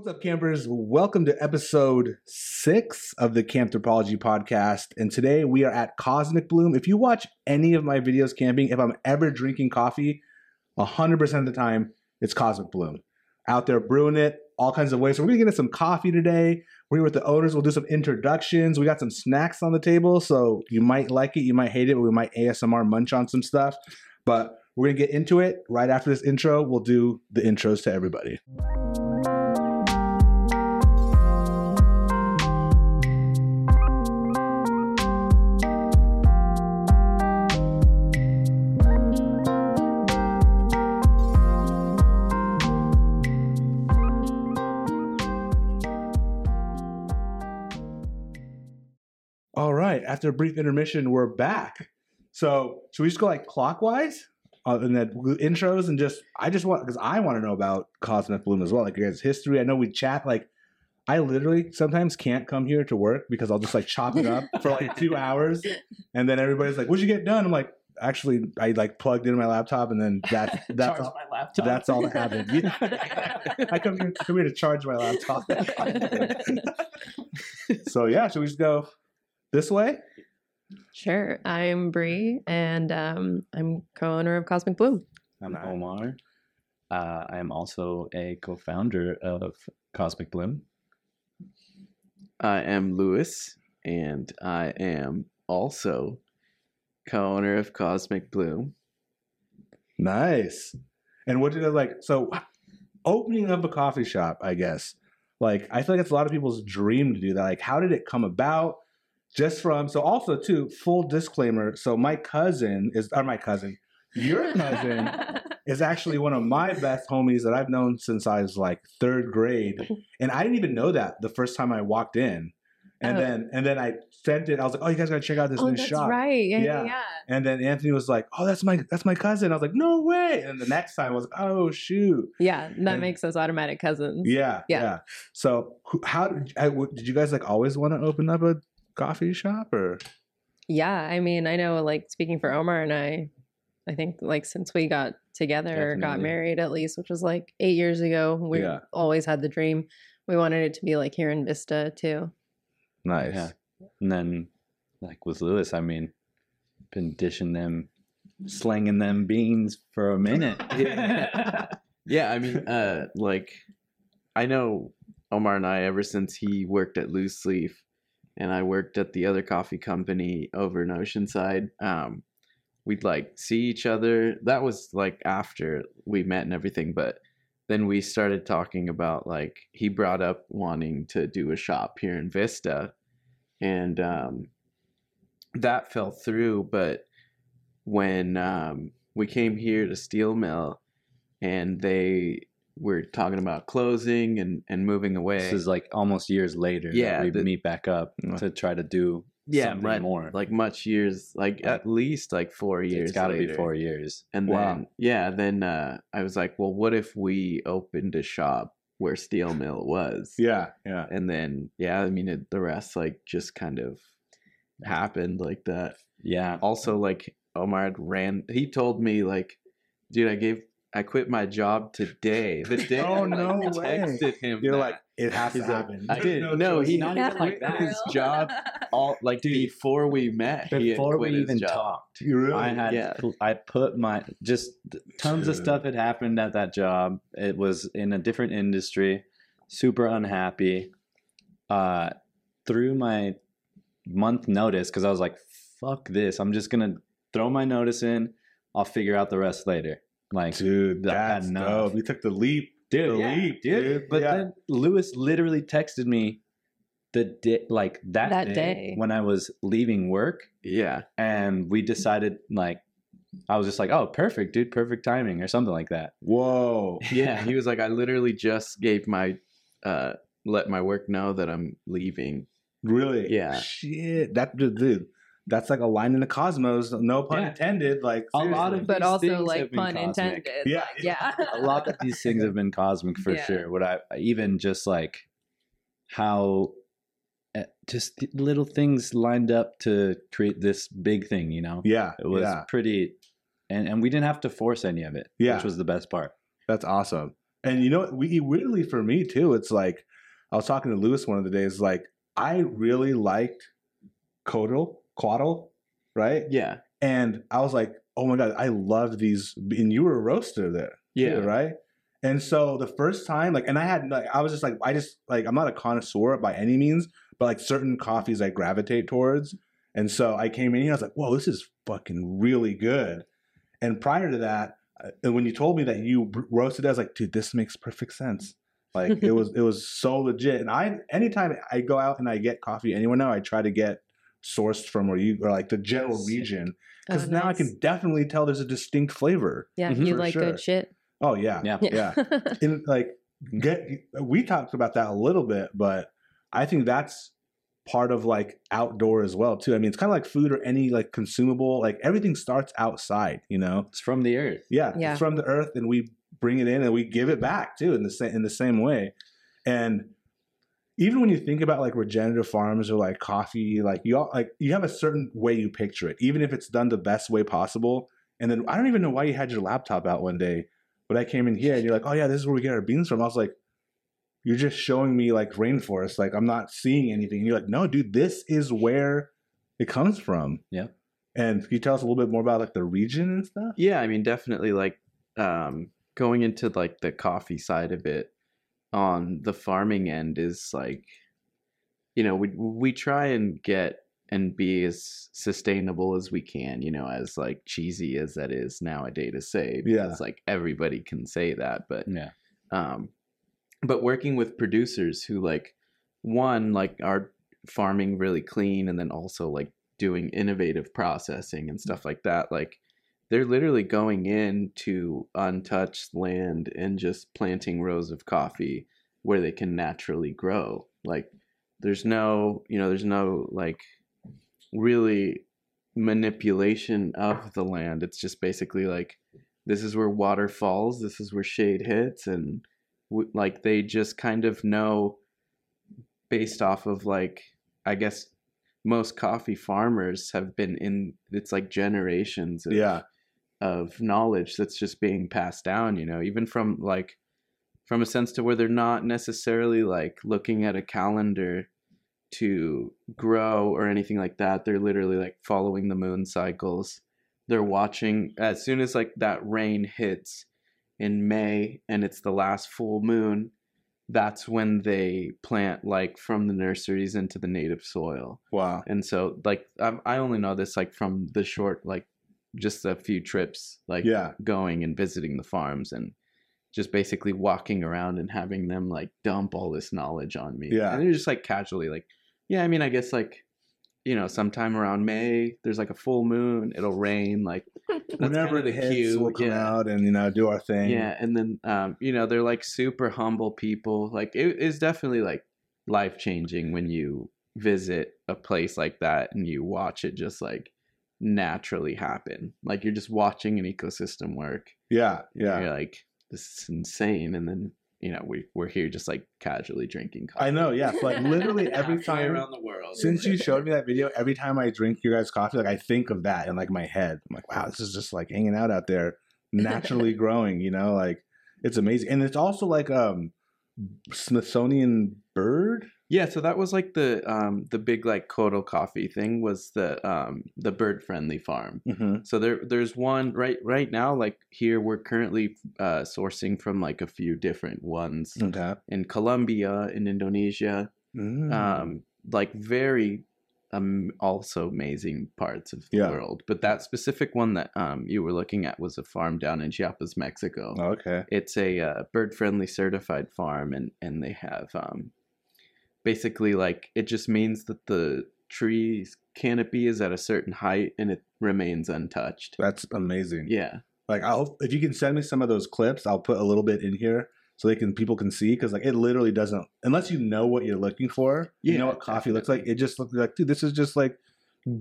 What's up, campers? Welcome to episode six of the Campthropology podcast. And today we are at Cosmic Bloom. If you watch any of my videos camping, if I'm ever drinking coffee, 100% of the time it's Cosmic Bloom. Out there brewing it all kinds of ways. So we're gonna get into some coffee today. We're here with the owners. We'll do some introductions. We got some snacks on the table, so you might like it, you might hate it, we might ASMR munch on some stuff. But we're gonna get into it right after this intro. We'll do the intros to everybody. After a brief intermission, we're back. So should we just go like clockwise uh, and then intros and just I just want because I want to know about Cosmic Bloom as well, like your guys' history. I know we chat like I literally sometimes can't come here to work because I'll just like chop it up for like two hours, and then everybody's like, "What'd you get done?" I'm like, "Actually, I like plugged in my laptop, and then that that's Charge all, my laptop. that's all that happened." Yeah. I come here, come here to charge my laptop. so yeah, should we just go this way? Sure. I'm Bree, and um, I'm co-owner of Cosmic Bloom. I'm Nice. Omar. Uh, I am also a co-founder of Cosmic Bloom. I am Luis, and I am also co-owner of Cosmic Bloom. Nice. And what did it like? So, opening up a coffee shop, I guess. Like, I feel like it's a lot of people's dream to do that. Like, how did it come about? Just from so also too full disclaimer. So my cousin is or my cousin, your cousin is actually one of my best homies that I've known since I was like third grade, and I didn't even know that the first time I walked in, and Oh. then and then I sent it. I was like, oh, you guys gotta check out this oh, new that's shop. right. Yeah, yeah, Yeah. And then Anthony was like, "Oh, that's my that's my cousin." I was like, "No way!" And the next time I was like, "Oh shoot!" Yeah, that And- makes us automatic cousins. Yeah, yeah. Yeah. So, how uh, did did you guys like always want to open up a coffee shop or? Yeah, I mean, I know, like, speaking for Omar and I, I think, like, since we got together or got married, at least, which was like eight years ago, we Yeah. always had the dream. We wanted it to be like here in Vista, too. Nice. Yeah. And then, like with Luis, I mean, been dishing them, slinging them beans for a minute. Yeah, I mean, uh, like I know Omar and I ever since he worked at Loose Leaf, and I worked at the other coffee company over in Oceanside. Um, we'd like see each other. That was like after we met and everything, but then we started talking about like he brought up wanting to do a shop here in Vista, and um, that fell through. But when um, we came here to Steel Mill, and they were talking about closing and and moving away. This is like almost years later. Yeah, we the- meet back up to try to do yeah, something much, more. like much years, like at least like four years. it's got to be four years. And Wow. then yeah, then uh, I was like, well, what if we opened a shop where Steel Mill was? Yeah, yeah. And then yeah, I mean it, the rest like just kind of happened like that. Yeah. Also, like Omar ran. He told me like, dude, I gave. I quit my job today. The day Oh, I, like, no way. texted him. You're that. like, it has He's to like. I did. No, choice. he Not not even like that. his job all like before we met. he had Before we quit his even job. talked, You really? I had Yeah. I put my just tons of stuff had happened at that job. It was in a different industry, super unhappy. Uh through my month notice cuz I was like fuck this. I'm just going to throw my notice in. I'll figure out the rest later. Like dude, I had that's enough. dope. You took the leap. dude, the yeah, leap, dude. dude. But Yeah. then Luis literally texted me the day like that, That day, day. when I was leaving work Yeah, and we decided like I was just like, oh, perfect, dude, perfect timing or something like that. Whoa. yeah. He was like, I literally just gave my, uh, let my work know that I'm leaving. Really? Yeah. Shit. That dude, dude, that's like a line in the cosmos. No pun Yeah. intended. Like A lot of But These also, like, have been pun cosmic. intended. Yeah. like, yeah. A lot of these things have been cosmic for Yeah. sure. What I even just like how uh, just little things lined up to create this big thing, you know? Yeah. It was yeah. pretty and and we didn't have to force any of it, Yeah. which was the best part. That's awesome. And you know, we weirdly for me too. It's like I was talking to Luis one of the days. Like I really liked Kodal, Quaddle, right? Yeah. And I was like, oh my god, I love these. And you were a roaster there, Yeah. too, right? And so the first time, like, and I had, like, I was just like, I just like, I'm not a connoisseur by any means, but like certain coffees I gravitate towards. And so I came in here, I was like, whoa, this is fucking really good. And prior to that, uh, and when you told me that you roasted, it, I was like, dude, this makes perfect sense. Like it was, it was so legit. And I, anytime I go out and I get coffee anywhere now, I try to get sourced from where you or like the general region because Oh, now I can definitely tell there's a distinct flavor. Yeah, Mhm. you like sure. good shit. Oh yeah, Yeah. yeah. And like get we talked about that a little bit, but I think that's part of like outdoor as well too. I mean, it's kind of like food or any like consumable. Like everything starts outside, you know. It's from the earth. Yeah, Yeah. it's from the earth, and we bring it in and we give it back too in the same in the same way. And even when you think about like regenerative farms or like coffee, like you all like you have a certain way you picture it, even if it's done the best way possible. And then I don't even know why you had your laptop out one day, but I came in here and you're like, oh yeah, this is where we get our beans from. I was like, you're just showing me like rainforest, like I'm not seeing anything. And you're like, no, dude, this is where it comes from. Yeah. And can you tell us a little bit more about like the region and stuff? Yeah, I mean, definitely like um, going into like the coffee side of it on the farming end is like, you know, we we try and get and be as sustainable as we can. You know, as like cheesy as that is nowadays to say, Yeah. because like everybody can say that, but Yeah. um, but working with producers who like one like are farming really clean and then also like doing innovative processing and stuff like that like they're literally going into untouched land and just planting rows of coffee where they can naturally grow like there's no you know there's no like really manipulation of the land it's just basically like this is where water falls this is where shade hits and w- like they just kind of know based off of like i guess most coffee farmers have been in it's like generations of, Yeah. Of knowledge that's just being passed down you know even from like from a sense to where they're not necessarily like looking at a calendar to grow or anything like that they're literally like following the moon cycles they're watching as soon as like that rain hits in May and it's the last full moon, that's when they plant like from the nurseries into the native soil. Wow. And so like I, I only know this like from the short like just a few trips like Yeah. going and visiting the farms and just basically walking around and having them like dump all this knowledge on me. Yeah. And they're just like casually like, yeah, I mean, I guess like, you know, sometime around May, there's like a full moon, it'll rain, like that's Whenever kinda it the hits, cue, we'll come yeah. out and you know do our thing. Yeah, and then um, you know, they're like super humble people. Like it is definitely like life changing when you visit a place like that and you watch it just like naturally happen. Like you're just watching an ecosystem work. Yeah. Yeah. You're like, this is insane. And then, you know, we we're here just like casually drinking coffee. I know. Yeah. Like literally every time around the world. since you showed me that video, every time I drink your guys' coffee, like I think of that in like my head. I'm like, wow, this is just like hanging out out there, naturally growing. You know, like it's amazing, and it's also like um Smithsonian bird. Yeah, so that was like the um the big like Kodal coffee thing was the um the bird friendly farm. Mm-hmm. So there there's one right right now like here we're currently uh sourcing from like a few different ones Okay. in Colombia, in Indonesia, Mm. um like very um also amazing parts of the Yeah. world. But that specific one that um you were looking at was a farm down in Chiapas, Mexico okay. it's a uh, bird friendly certified farm and and they have um basically like it just means that the tree's canopy is at a certain height and it remains untouched That's amazing. yeah Like I'll if you can send me some of those clips, I'll put a little bit in here so they can people can see because like it literally doesn't unless you know what you're looking for. Yeah, you know what coffee looks like. It just looks like dude, this is just like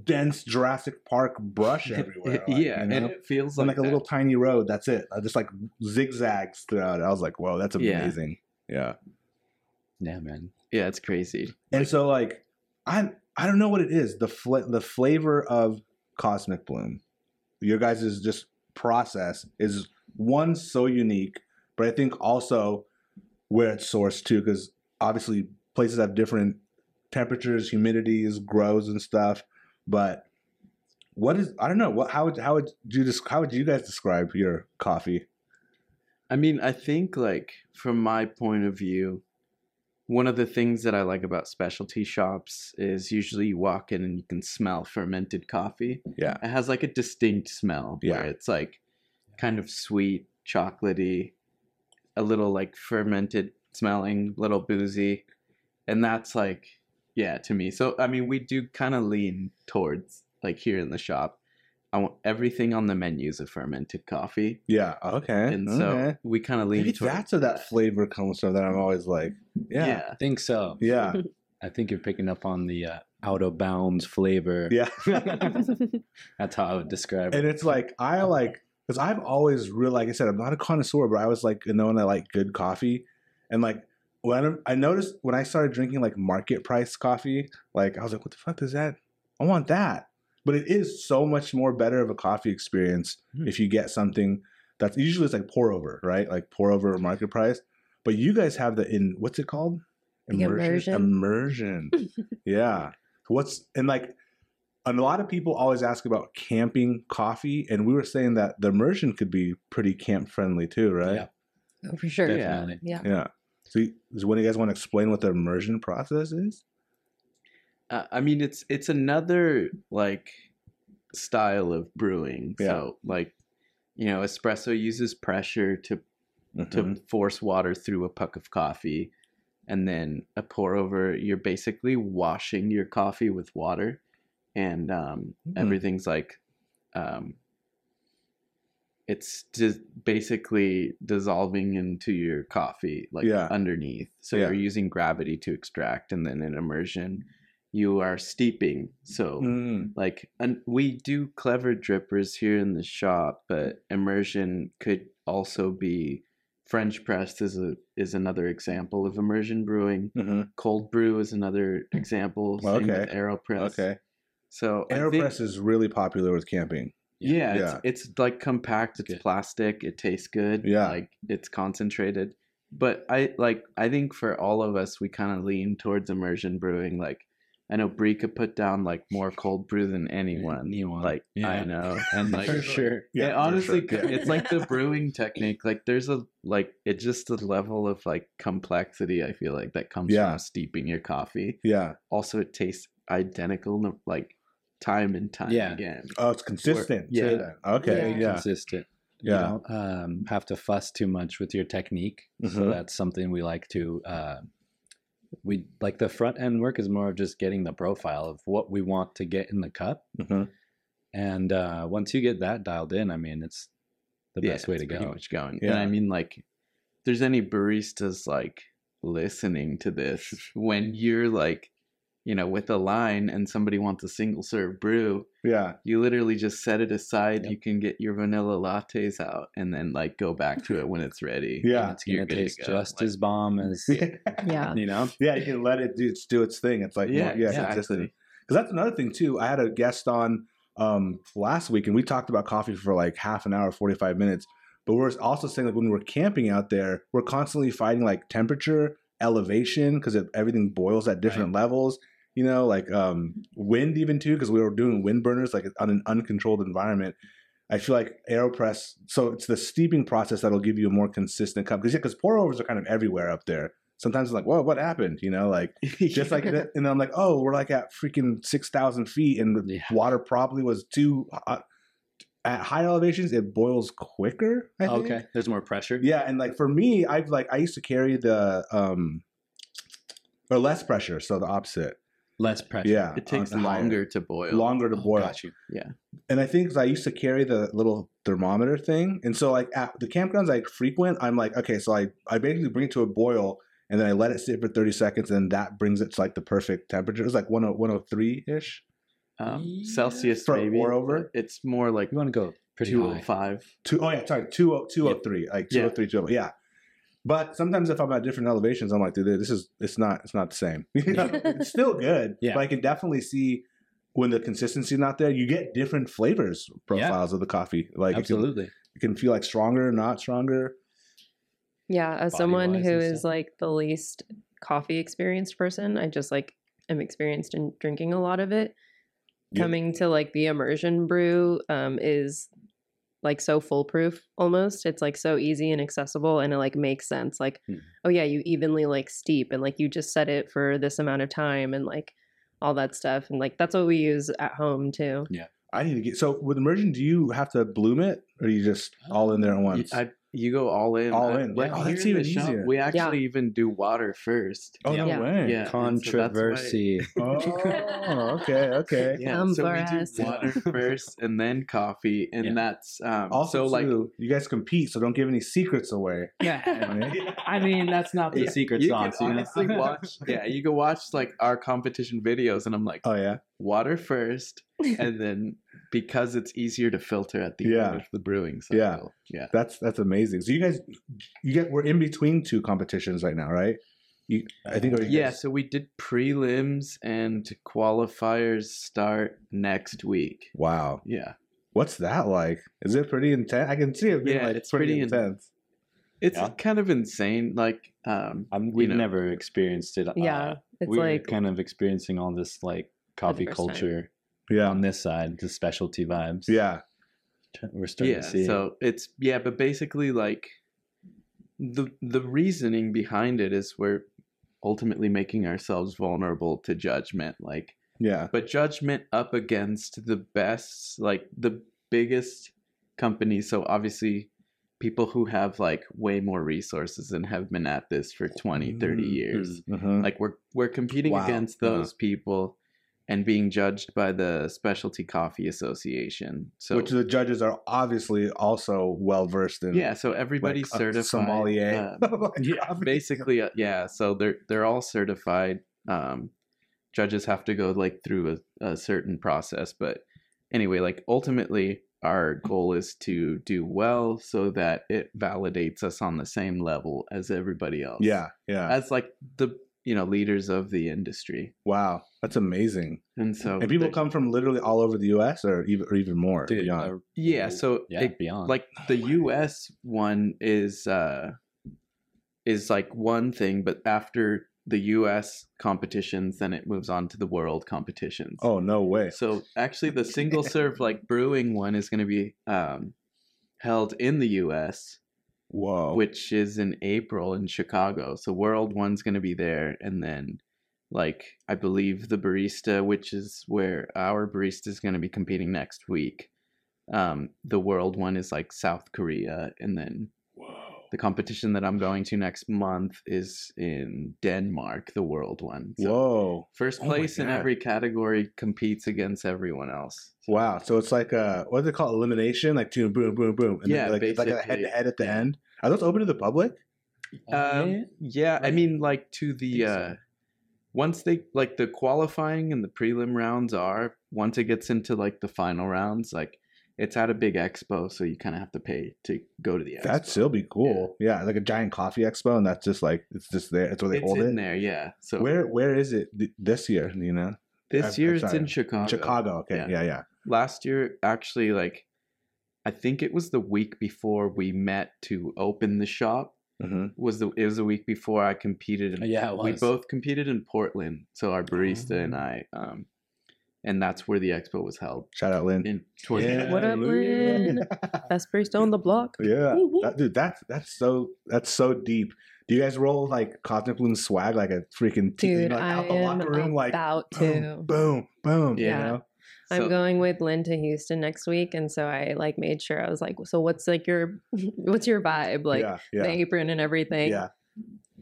dense Jurassic Park brush everywhere. like, yeah you know? and it feels like, like a little tiny road. That's it. Uh, Just like zigzags throughout. I was like, whoa, that's Yeah. amazing. Yeah. Yeah, man. Yeah it's crazy And so like I I don't know what it is. The fla- the flavor of Cosmic Bloom, your guys' just process is one so unique, but I think also where it's sourced too, because obviously places have different temperatures, humidities, grows, and stuff. But what is I don't know what how would how would you just how would you guys describe your coffee? I mean, I think like from my point of view, one of the things that I like about specialty shops is usually you walk in and you can smell fermented coffee. Yeah. It has like a distinct smell Yeah. where it's like kind of sweet, chocolatey, a little like fermented smelling, a little boozy. And that's like yeah, to me. So I mean, we do kind of lean towards like here in the shop. I want everything on the menu is a fermented coffee. Yeah. Okay. And so okay. we kind of lean Maybe towards that's where that flavor comes from. That I'm always like, yeah, I think so. yeah, I think you're picking up on the uh, out of bounds flavor. yeah. That's how I would describe and it. And it's like I like because I've always really like I said I'm not a connoisseur, but I was like known I like good coffee, and like when I noticed when I started drinking like market price coffee, like I was like, what the fuck is that? I want that, but it is so much more better of a coffee experience Hmm. if you get something that's usually it's like pour over, right? Like pour over or market price, but you guys have the in what's it called? The immersion. Immersion. yeah. What's and like a lot of people always ask about camping coffee, and we were saying that the immersion could be pretty camp friendly too, right? Yeah. Oh, for sure. Yeah. Definitely. Yeah. Yeah. So, you- is when you guys want to explain what the immersion process is? Uh, I mean, it's it's another like style of brewing. Yeah. So like, you know, espresso uses pressure to to Mhm. force water through a puck of coffee, and then a pour over. You're basically washing your coffee with water, and um, Mhm. everything's like, um, it's just basically dissolving into your coffee, like Yeah. underneath. So Yeah. you're using gravity to extract, and then an immersion, you are steeping. So Mm. like and we do clever drippers here in the shop but immersion could also be french press is a is another example of immersion brewing Mhm. cold brew is another example same with Okay. aeropress Okay. so I think- Aeropress is really popular with camping. yeah, Yeah. It's, it's like compact it's Good. plastic it tastes good Yeah. like it's concentrated but i like i think for all of us we kind of lean towards immersion brewing like i know Bree could put down like more cold brew than anyone Anyone. like i know and like For sure. yeah, for honestly, sure. Yeah. it's like the brewing technique. Like, there's a like, it's just a level of like complexity. I feel like that comes Yeah. from steeping your coffee. Yeah. Also, it tastes identical, like time and time Yeah. again. Oh, it's consistent. yeah. too. Okay. Yeah. Yeah. Consistent. Yeah. You don't um, have to fuss too much with your technique. So Mhm. that's something we like to. Uh, we like the front end work is more of just getting the profile of what we want to get in the cup, Mhm. and uh, once you get that dialed in, I mean, it's the Yeah, best way it's to pretty go. much going. Yeah. And I mean, like, there's any baristas like listening to this when you're like, you know, with a line and somebody wants a single serve brew, Yeah. you literally just set it aside. Yep. You can get your vanilla lattes out and then like go back to it when it's ready. Yeah. And it's You're gonna taste go. just Like- as bomb as Yeah. you know. Yeah, you can let it do its, do its thing. It's like Yeah, yeah, exactly. Because that's another thing too. I had a guest on um, last week, and we talked about coffee for like half an hour, forty five minutes. But we're also saying like when we're camping out there, we're constantly fighting like temperature, elevation, because everything boils at different levels. You know, like um, wind even too, because we were doing wind burners like on an uncontrolled environment. I feel like Aeropress. So it's the steeping process that'll give you a more consistent cup. Because yeah, because pour overs are kind of everywhere up there. Sometimes it's like, whoa, what happened? You know, like just like that. And I'm like, oh, we're like at freaking six thousand feet, and the Yeah. water probably was too hot. At high elevations, it boils quicker. I think. Okay, there's more pressure. Yeah, and like for me, I've like I used to carry the um or less pressure, so the opposite. Less pressure. Yeah, it takes on the higher- longer to boil. longer to Oh, boil. got you. Yeah. And I think 'cause I used to carry the little thermometer thing, and so like at the campgrounds I frequent, I'm like, okay, so I I basically bring it to a boil, and then I let it sit for 30 seconds, and that brings it to like the perfect temperature. It's like 10 103 ish. Um, Yeah. Celsius For maybe. pour over? It's more like You want to go pretty high. 205. Two oh yeah, sorry, two oh two oh three, like two Yeah. oh three, two oh yeah. But sometimes if I'm at different elevations, I'm like, dude, this is it's not it's not the same. You know? it's still good. Yeah. But I can definitely see when the consistency's not there, you get different flavors profiles of the coffee. Like it can, Absolutely. it can feel like stronger, not stronger. Yeah, as body someone wise who and is stuff. like the least coffee experienced person, I just like am experienced in drinking a lot of it. Yeah. Coming to like the immersion brew um, is like so foolproof almost. It's like so easy and accessible and it like makes sense. Like, Hmm. oh yeah, you evenly like steep and like you just set it for this amount of time and like all that stuff. And like that's what we use at home too. Yeah. I need to get so with immersion. Do you have to bloom it, or you just all in there at once? I, you go all in. All Uh, in. Like Oh, that's even shop, easier. we actually even do water first. oh no Yeah. way! Yeah. and so Controversy. Oh, okay, okay. Yeah, Come so for we do water first and then coffee, and Yeah. that's um, Also, so like you guys compete, so don't give any secrets away. Yeah. I mean, that's not the Yeah, secret you sauce. can you know? honestly watch. Yeah, you can watch like our competition videos, and I'm like, Oh yeah, water first, and then because it's easier to filter at the Yeah. end of the brewing Yeah. cycle. Yeah, yeah, that's that's amazing. So you guys, you get we're in between two competitions right now, right? You, I think. are you yeah. guys- So we did prelims and qualifiers start next week. Wow, Yeah, what's that like? Is it pretty intense? I can see it being Yeah, like it's pretty, pretty in- intense. it's Yeah. kind of insane. Like, um, I'm, you we've know, never experienced it. yeah. uh, it's we're like kind of experiencing all this like coffee first time. culture Yeah, on this side, the specialty vibes. yeah, we're starting yeah to see. so it's yeah but basically like the the reasoning behind it is we're ultimately making ourselves vulnerable to judgment like yeah, but judgment up against the best like the biggest companies so obviously people who have like way more resources and have been at this for 20 30 Mm, years Mhm. like we're we're competing Wow. against Uh-huh. those people and being judged by the specialty coffee association so which the judges are obviously also well versed in. yeah, so everybody's like, a certified. sommelier. um, yeah, basically, uh, yeah. So they're they're all certified. Um, judges have to go like through a, a certain process, but anyway, like ultimately, our goal is to do well so that it validates us on the same level as everybody else. yeah, yeah. as like the you know leaders of the industry, Wow, that's amazing. and so And people come from literally all over the U.S. or even or even more. Dude, beyond. uh, Yeah, so yeah, it- beyond. like the US one is uh is like one thing, but after the US competitions, then it moves on to the world competitions. oh no way. So actually the single serve like brewing one is gonna be um held in the US, Whoa. which is in April in Chicago. So world one's gonna be there and then like I believe the barista, which is where our barista is gonna be competing next week. Um, the world one is like South Korea, and then the competition that I'm going to next month is in Denmark, the world one. So Whoa. First Oh place in every category competes against everyone else. Wow. So it's like uh what do they call elimination? Like two boom, boom, boom. And Yeah, then like, it's like a head to head at the Yeah. end. Are those open to the public? Um, yeah, I mean, like to the so. uh, once they like the qualifying and the prelim rounds are once it gets into like the final rounds, like it's at a big expo, so you kind of have to pay to go to the expo. That'd still be cool. Yeah. like a giant coffee expo, and that's just like it's just there. It's where they hold it. it's hold in it. there, yeah. So Where where is it th- this year? You know, this I'm- year I'm it's in Chicago. Chicago. Okay. Yeah. Yeah. yeah, Last year, actually, like I think it was the week before we met to open the shop. hmm Was the it was the week before I competed. In, yeah, it we both competed in Portland. So our barista and Oh. I, um, and that's where the expo was held. Shout out, Lynn. In towards Yeah, What up, Lynn? Best barista on the block. Yeah, Woo, woo. that, dude, that's that's so that's so deep. Do you guys roll like Cosmic Bloom swag like a freaking t- Dude, know, like, I out the am locker room like about boom, to. boom, boom. Yeah. You know? I'm So- going with Lynn to Houston next week, and so I like made sure I was like, so what's like your what's your vibe, like yeah, the apron and everything. yeah.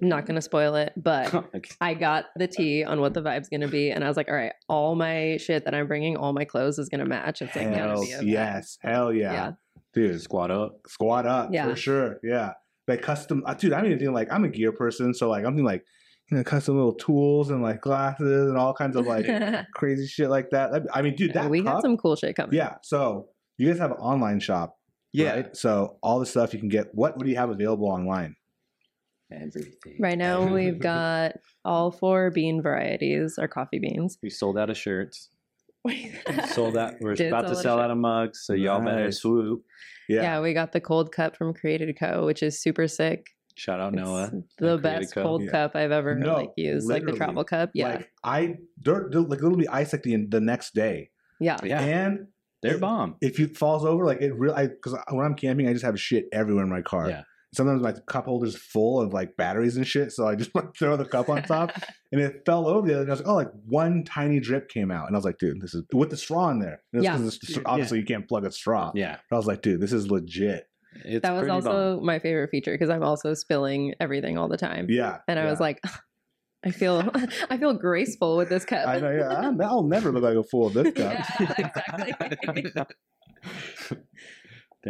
I'm not gonna spoil it, but Okay. I got the tea on what the vibe's gonna be, and I was like, all right, all my shit that I'm bringing, all my clothes is gonna match. It's like gonna Hell be vibe. yes, hell yeah, Yeah. dude. Squat up. Squat up Yeah. for sure. Yeah, like custom. uh, Dude, I'm even thinking like I'm a gear person, so like I'm thinking like you know custom little tools and like glasses and all kinds of like crazy shit like that. I mean, dude, that we got some cool shit coming. Yeah, so you guys have an online shop, yeah. right? So all the stuff you can get. What what do you have available online? Everything. Right now we've got all four bean varieties, or coffee beans. We sold out of shirts. Sold out. We're Did about to sell sell out out of mugs, so y'all better Nice. swoop. Yeah. yeah, we got the cold cup from Created Co, which is super sick. Shout out It's Noah. the at Create a best Cup. cold Yeah. cup I've ever No, like used, like the travel cup. Yeah, Like I, they're, they're like literally ice like the the next day, yeah, Yeah, and they're bomb. if it falls over, like it really, because when I'm camping, I just have shit everywhere in my car. Yeah. Sometimes my cup holder's full of like batteries and shit, so I just like, throw the cup on top, and it fell over the other. And I was like, oh, like one tiny drip came out, and I was like, dude, this is with the straw in there. And it's Yeah. 'cause it's- obviously you can't plug a straw. Yeah, But I was like, dude, this is legit. it's that was also bomb. my favorite feature because I'm also spilling everything all the time. Yeah. and I was like, I feel I feel graceful with this cup. I know, yeah, I'm- I'll never look like a fool with this cup. yeah, exactly.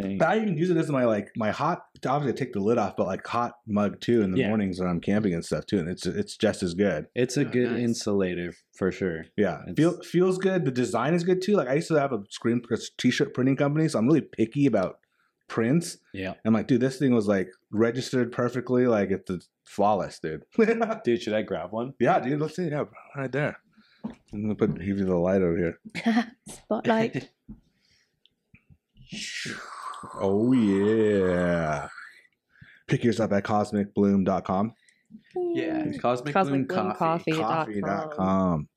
Dang. But I even use it as my like my hot. Obviously, I take the lid off, but like hot mug too in the Yeah. mornings when I'm camping and stuff too, and it's it's just as good. It's a Oh, good nice. insulator for sure. Yeah, It's- feel feels good. The design is good too. Like I used to have a screen t-shirt printing company, so I'm really picky about prints. Yeah, I'm like, dude, this thing was like registered perfectly. Like it's flawless, dude. dude, should I grab one? yeah, dude. Let's see. Yeah, right there. I'm gonna put give you the light over here. Spotlight. Oh yeah. Pick yours up at cosmicbloom.com. Yeah, Cosmic, Cosmic Bloom Bloom Coffee. Coffee. Coffee.com.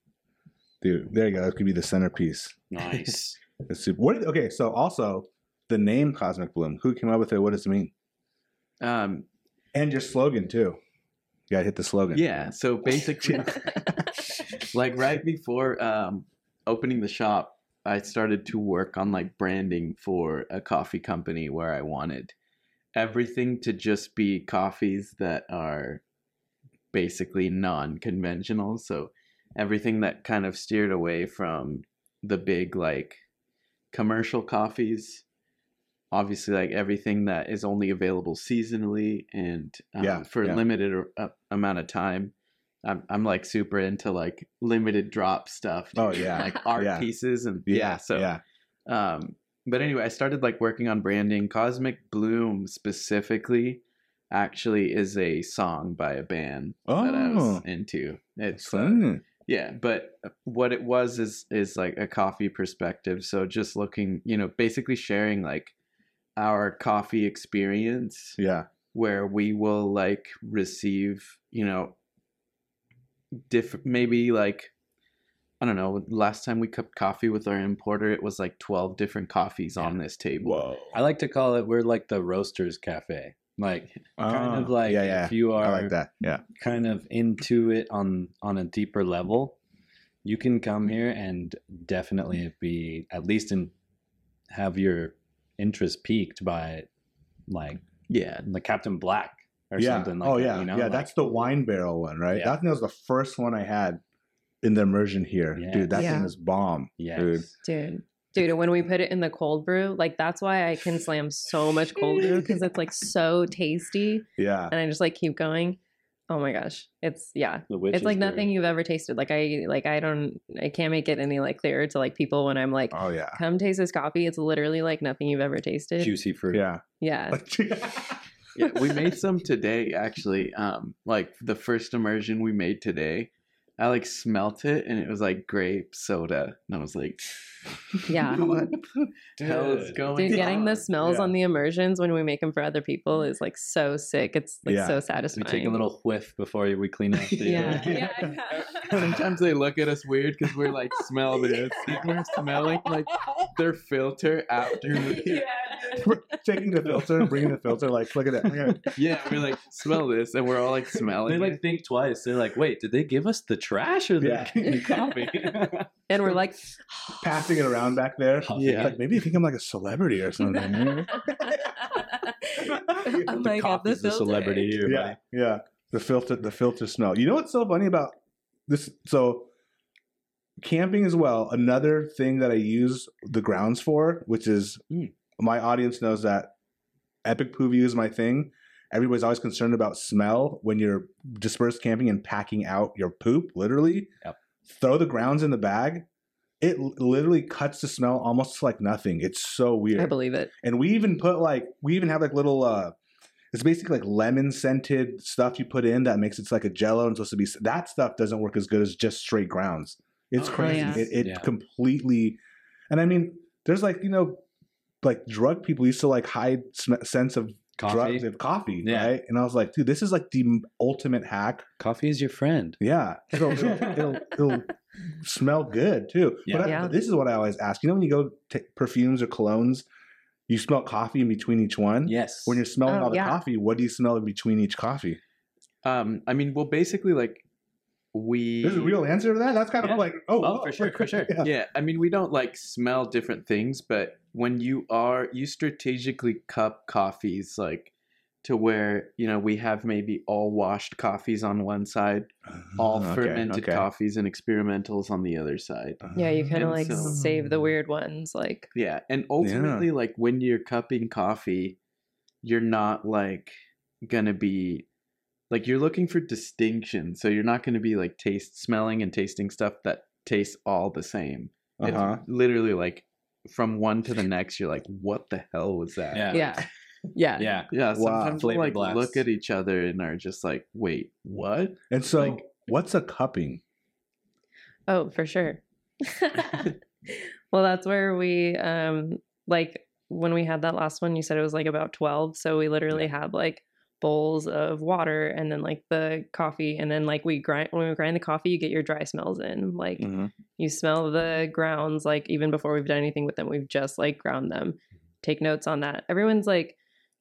Dude, there you go. That could be the centerpiece. Nice. It's super. What, okay, so also the name Cosmic Bloom. Who came up with it? What does it mean? Um, And your slogan too. You gotta hit the slogan. yeah. So basically, like right before um, opening the shop, I started to work on like branding for a coffee company where I wanted everything to just be coffees that are basically non-conventional. So everything that kind of steered away from the big like commercial coffees. Obviously, like everything that is only available seasonally and um, Yeah, for yeah. a limited uh, amount of time. I'm I'm like super into like limited drop stuff. Oh, yeah. like art Yeah. pieces and Yeah. yeah. So yeah. um, but anyway, I started like working on branding. Cosmic Bloom specifically actually is a song by a band that I Oh. was into. It's uh, yeah, but what it was is is like a coffee perspective. So just looking, you know, basically sharing like our coffee experience Yeah. where we will like receive, you know, diff maybe like I don't know, last time we cupped coffee with our importer, it was like 12 different coffees on this table. Whoa. I like to call it we're like the roasters cafe. Like oh, kind of Oh, like yeah, yeah. if you are I like that. Yeah. kind of into it on on a deeper level, you can come here and definitely be at least in have your interest piqued by like Yeah. the Captain Black or yeah. something like oh that. yeah. you know? yeah. Like, that's the wine barrel one, right? Yeah. That was the first one I had in the immersion here. Yes. Dude, that Yeah. thing is bomb. yes. dude. Dude. Dude, when we put it in the cold brew, like that's why I can slam so much cold brew because it's like so tasty Yeah. and I just like keep going. Oh my gosh. It's yeah. The witch's it's like brew. nothing you've ever tasted. Like I like I don't I can't make it any like clearer to like people when I'm like, Oh yeah. come taste this coffee. It's literally like nothing you've ever tasted. juicy fruit. Yeah. Yeah. Yeah, we made some today actually. Um like the first immersion we made today. I like smelt it and it was like grape soda. And I was like, Yeah. what the hell is Dude. going Dude, getting the smells Yeah. on the immersions when we make them for other people is like so sick. It's like Yeah. so satisfying. We take a little whiff before we clean up. The, Yeah. uh, yeah. Sometimes they look at us weird because we're like, smell this. Like, we're smelling like their filter after we. Taking the filter, bringing the filter, like look at that. Look at it. Yeah, we're like, smell this. And we're all like smelling. They like it. think twice. They're like, "Wait, did they give us the trash or the, Yeah. coffee?" and we're like, Passing it around back there. Yeah. Like maybe you think I'm like a celebrity or something. oh the my god, the coffee's the celebrity here. yeah, yeah. The filter, the filter smell. You know what's so funny about this? So, camping as well. Another thing that I use the grounds for, which is Mm. My audience knows that epic poo view is my thing. Everybody's always concerned about smell when you're dispersed camping and packing out your poop. Literally, Yep. throw the grounds in the bag. It literally cuts the smell almost like nothing. It's so weird. I believe it. And we even put like we even have like little uh it's basically like lemon scented stuff you put in that makes it like a jello and supposed to be that stuff doesn't work as good as just straight grounds. It's Oh, crazy. yeah. It, it Yeah. completely and I mean there's like, you know, like drug people used to like hide sm- sense of Coffee. drugs and coffee, Yeah. right? And I was like, dude, this is like the ultimate hack. Coffee is your friend. Yeah, it'll it'll, it'll, it'll smell good too. Yeah. But I, Yeah. this is what I always ask. You know, when you go to perfumes or colognes, you smell coffee in between each one. Yes. When you're smelling Oh, all the yeah. coffee, what do you smell in between each coffee? Um, I mean, well, basically, like we. There's a real answer to that. That's kind of like, oh, Oh, whoa, for sure, for sure. Yeah. yeah, I mean, we don't like smell different things, but when you are, you strategically cup coffees like to where you know we have maybe all washed coffees on one side, all Okay, fermented okay. coffees and experimentals on the other side. Yeah, you kind of like so- save the weird ones. Like, Yeah, and ultimately, like when you're cupping coffee, you're not like gonna be like you're looking for distinction. So you're not gonna be like taste smelling and tasting stuff that tastes all the same. Uh-huh. It's literally like from one to the next, you're like, what the hell was that? Yeah. yeah, yeah, Yeah. Yeah, Wow. sometimes we'll like blasts. look at each other and are just like, wait, what? And so, Like- what's a cupping? Oh, for sure. well, that's where we um like when we had that last one, you said it was like about 12. So we literally had like bowls of water and then like the coffee and then like we grind when we grind the coffee you get your dry smells in like Mhm. you smell the grounds like even before we've done anything with them we've just like ground them. Take notes on that. Everyone's like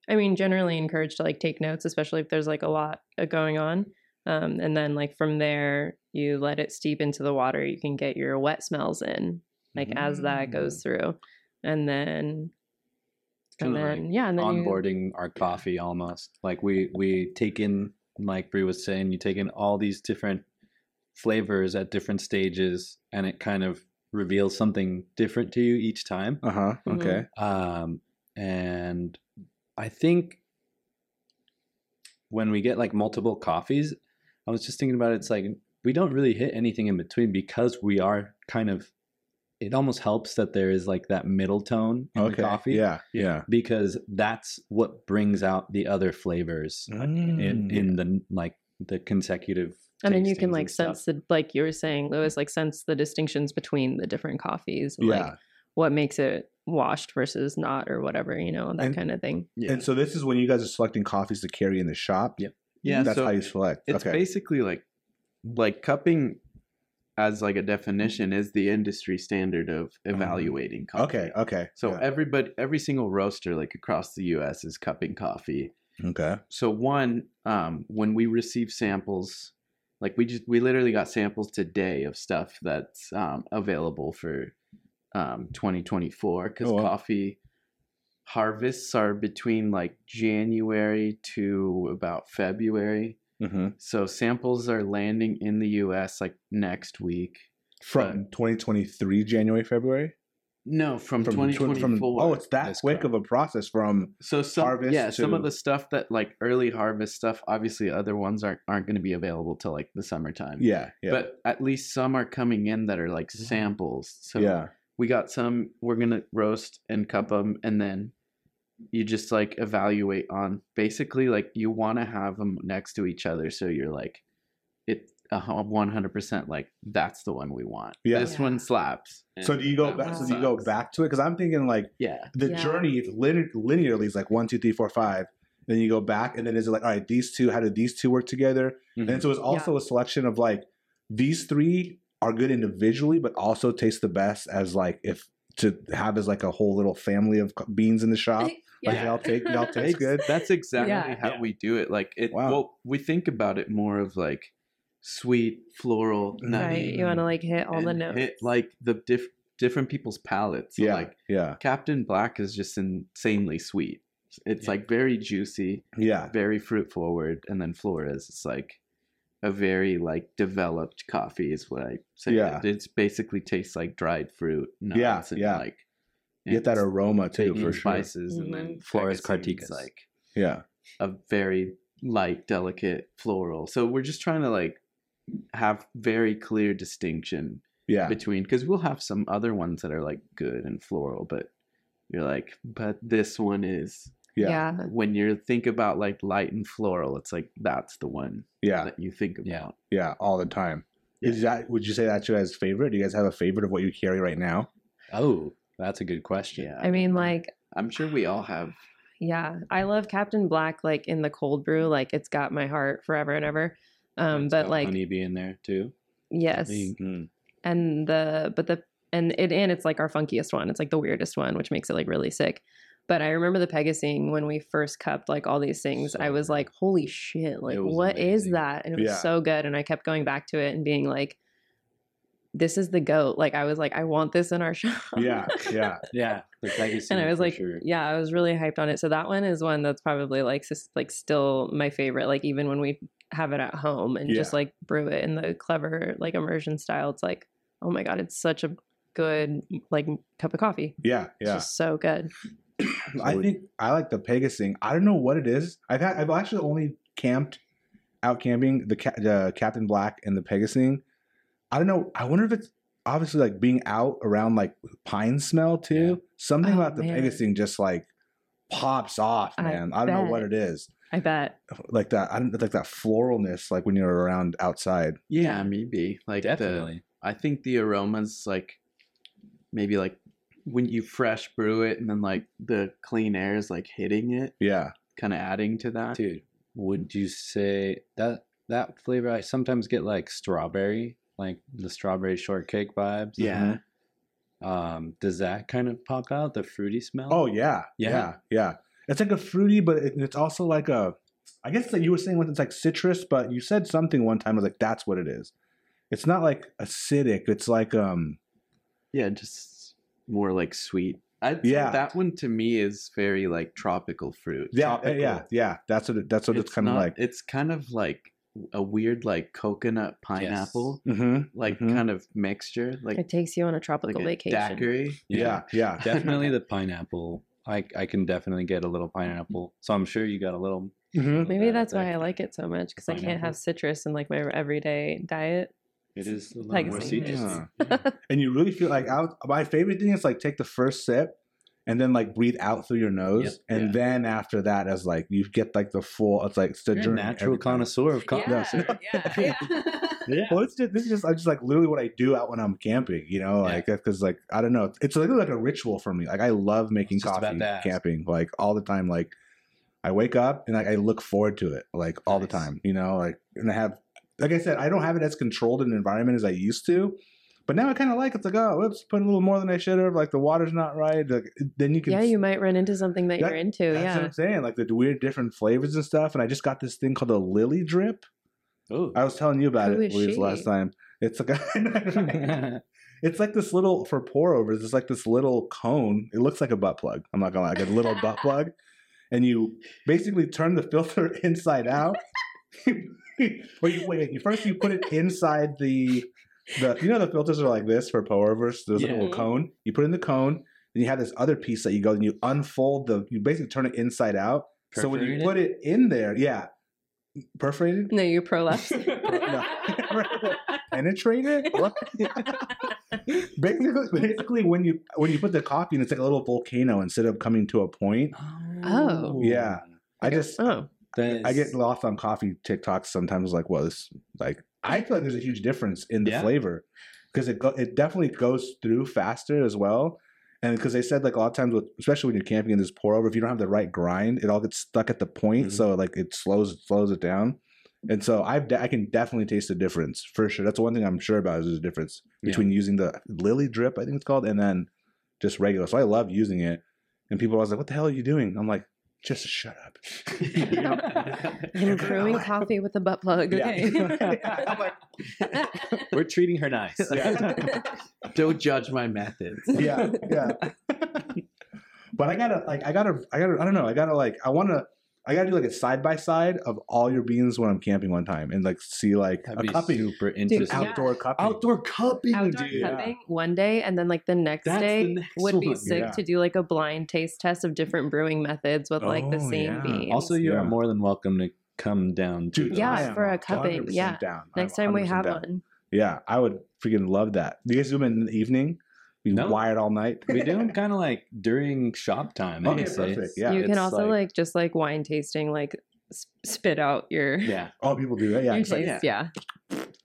i mean generally encouraged to like take notes especially if there's like a lot uh, going on. Um, and then like from there you let it steep into the water you can get your wet smells in like as that goes through. And then and Kinda like then yeah and then you- onboarding our coffee almost like we we take in like Bree was saying you take in all these different flavors at different stages and it kind of reveals something different to you each time Uh huh. Mhm. Okay. um and i think when we get like multiple coffees i was just thinking about it, it's like we don't really hit anything in between because we are kind of it almost helps that there is like that middle tone in Okay. the coffee Yeah. Yeah. because that's what brings out the other flavors Mm. in, in the like the consecutive and then you can like sense the like you were saying Luis like sense the distinctions between the different coffees and, like Yeah. what makes it washed versus not or whatever you know that And- kind of thing Yeah, And so this is when you guys are selecting coffees to carry in the shop. Yep. yeah. That's so how you select. it's okay. basically like like cupping as like a definition is the industry standard of evaluating coffee. okay. Okay. So yeah. everybody, every single roaster like across the U.S. is cupping coffee. okay. So one, um, when we receive samples, like we just we literally got samples today of stuff that's um, available for um, 2024 because Oh, wow. coffee harvests are between like January to about February. Hmm So samples are landing in the U.S. like next week. From 2023 January February. No, from, From 2024. from- oh, it's that quick correct. of a process from. So some harvest yeah, some of the stuff that like early harvest stuff, obviously other ones aren't aren't going to be available till like the summertime. Yeah. Yeah. But at least some are coming in that are like samples. So yeah. we got some we're going to roast and cup them and then you just like evaluate on basically like you want to have them next to each other so you're like it a 100% like that's the one we want. Yeah. This Yeah. one slaps. So do you go back? So do you go back to it? Because I'm thinking like Yeah. the Yeah. journey linear, linearly is like one, two, three, four, five. Then you go back, and then is it like, all right, these two? How did these two work together? Mhm. And so it's also a selection of like these three are good individually, but also taste the best as like if to have as like a whole little family of beans in the shop. Like Yeah. y'all take y'all taste good. That's exactly Yeah. how Yeah. we do it. Like it. Wow. Well, we think about it more of like sweet, floral, nutty, right you want to mm-hmm. like hit all the notes hit like the diff- different people's palates. So yeah, like yeah, Captain Black is just insanely sweet. It's Yeah. like very juicy, yeah, very fruit forward, and then Flores is like a very like developed coffee is what I say. Yeah. It's basically tastes like dried fruit. Nuts Yeah, and yeah. Like You get that aroma too taking for sure. spices and then mm-hmm. Flores Pecasines, Carticas. like Yeah, a very light, delicate floral. So we're just trying to like have very clear distinction yeah, between because we'll have some other ones that are like good and floral, but you're like, but this one is yeah, yeah when you think about like light and floral, it's like that's the one yeah, that you think about. yeah, all the time. Yeah. Is that would you say that's your guys' favorite? Do you guys have a favorite of what you carry right now? oh that's a good question Yeah, i mean like I'm sure we all have. yeah, I love Captain Black like in the cold brew. Like it's got my heart forever and ever. Um, It's but got like honeybee in there too. yes, Mm. and the but the and it and it's like our funkiest one. It's like the weirdest one, which makes it like really sick. But I remember the Pegasing when we first cupped like all these things. So I was good. like, "Holy shit! Like, was what is amazing. that?" And it was Yeah. so good. And I kept going back to it and being like, "This is the goat!" Like, I was like, "I want this in our shop." Yeah, yeah. Yeah, the Pegasus and I was like, sure. yeah, I was really hyped on it. So that one is one that's probably like sis- like still my favorite. Like even when we have it at home and just like brew it in the clever like immersion style, it's like, oh my god, it's such a good like cup of coffee. Yeah, It's yeah. just so good. I think I like the Pegasing. I don't know what it is. I've had I've actually only camped out camping the, the Captain Black and the Pegasing. I don't know. I wonder if it's obviously like being out around like pine smell too. Yeah. Something Oh, about the man. Pegasing just like pops off, man. I, don't know what it is. I bet. Like that. I don't like that floralness like when you're around outside. Yeah, maybe. Like the definitely. I think the aromas like maybe like when you fresh brew it and then like the clean air is like hitting it, Yeah. kind of adding to that. Dude, would you say that that flavor? I sometimes get like strawberry, like the strawberry shortcake vibes. Yeah. Um, does that kind of pop out the fruity smell? Oh yeah. Yeah. Yeah. Yeah. It's like a fruity, but it, it's also like a. I guess that you were saying once it's like citrus, but you said something one time. I was like, that's what it is. It's not like acidic. It's like um. Yeah, just more like sweet. I'd say Yeah. that one to me is very like tropical fruit. Yeah, Tropical. yeah, yeah. That's what it, that's what it's, kind of like. It's kind of like a weird like coconut pineapple hmm like Mhm. kind of mixture, like It takes you on a like tropical a vacation. daiquiri. Yeah, yeah. definitely the pineapple. I I can definitely get a little pineapple. So I'm sure you got a little. hmm Maybe that's why. I like it so much because I can't have citrus in like my everyday diet. It is a Like more saying citrus. Yeah. And you really feel like I was, my favorite thing is like take the first sip and then like breathe out through your nose, Yep. and Yeah. then after that, as like you get like the full. It's like it's the You're a natural every connoisseur of con- Yeah. yeah, Yeah. Well, it's just this is just I just like literally what I do out when I'm camping. You know, like because like I don't know, it's literally like a ritual for me. Like I love making was just about coffee camping, like all the time. Like I wake up and like, I look forward to it, like all the time. You know, like and I have, like I said, I don't have it as controlled an environment as I used to. But now I kind of like it. it's like oh, whoops, put a little more than I should have. Like the water's not right. Like, then you can yeah, you might run into something that, That- you're into. That's what Yeah. I'm saying. Like the weird different flavors and stuff. And I just got this thing called a lily drip. Oh. I was telling you about Who it is Luis, last time. It's like a, it's like this little for pour overs. It's like this little cone. It looks like a butt plug. I'm not gonna lie, like a little butt plug, and you basically turn the filter inside out. or you wait, you first you put it inside the the you know the filters are like this for pour overs. There's a Yeah. little cone. You put in the cone, then you have this other piece that you go and you unfold the. You basically turn it inside out. So when you Perforated? put it in there, yeah, perforated. No, you prolapse. No. penetrate it. What? basically, basically, when you when you put the coffee in, it's like a little volcano instead of coming to a point. Oh. oh. Yeah. I just oh, That I get lost on coffee TikToks sometimes. Like, well, this like I feel like there's a huge difference in the Yeah. flavor because it go, it definitely goes through faster as well. And because they said like a lot of times, with, especially when you're camping in this pour over, if you don't have the right grind, it all gets stuck at the point. Mhm. So like it slows slows it down. And so I've de- I can definitely taste the difference for sure. That's one thing I'm sure about is a difference Yeah. between using the lily drip, I think it's called, and then just regular. So I love using it. And people are always like, "What the hell are you doing?" I'm like, "Just shut up." I'm brewing coffee with a butt plug. Yeah. Okay. I'm like, We're treating her nice. Yeah. Don't judge my methods. yeah, yeah. but I gotta like I gotta I gotta I don't know I gotta like I want to I gotta do like a side by side of all your beans when I'm camping one time and like see like That'd a be cupping super interesting. yeah. outdoor cupping. Outdoor cupping, Outdoor dude. Yeah. one day, and then like the next That's day the next would be sick Yeah. to do like a blind taste test of different brewing methods with like the Oh, same yeah. beans. Also, you Yeah. are more than welcome to come down. To Dude, Yeah, for a cupping, yeah. Down. next I'm time we have down. one. Yeah, I would freaking love that. Do you guys do them in the evening? We No. wired all night. we do them kind of like during shop time. I Okay, would say. perfect. Yeah, you can also like, just like wine tasting, like spit out your yeah. Oh, people do that. Yeah, your it's like- taste. Yeah.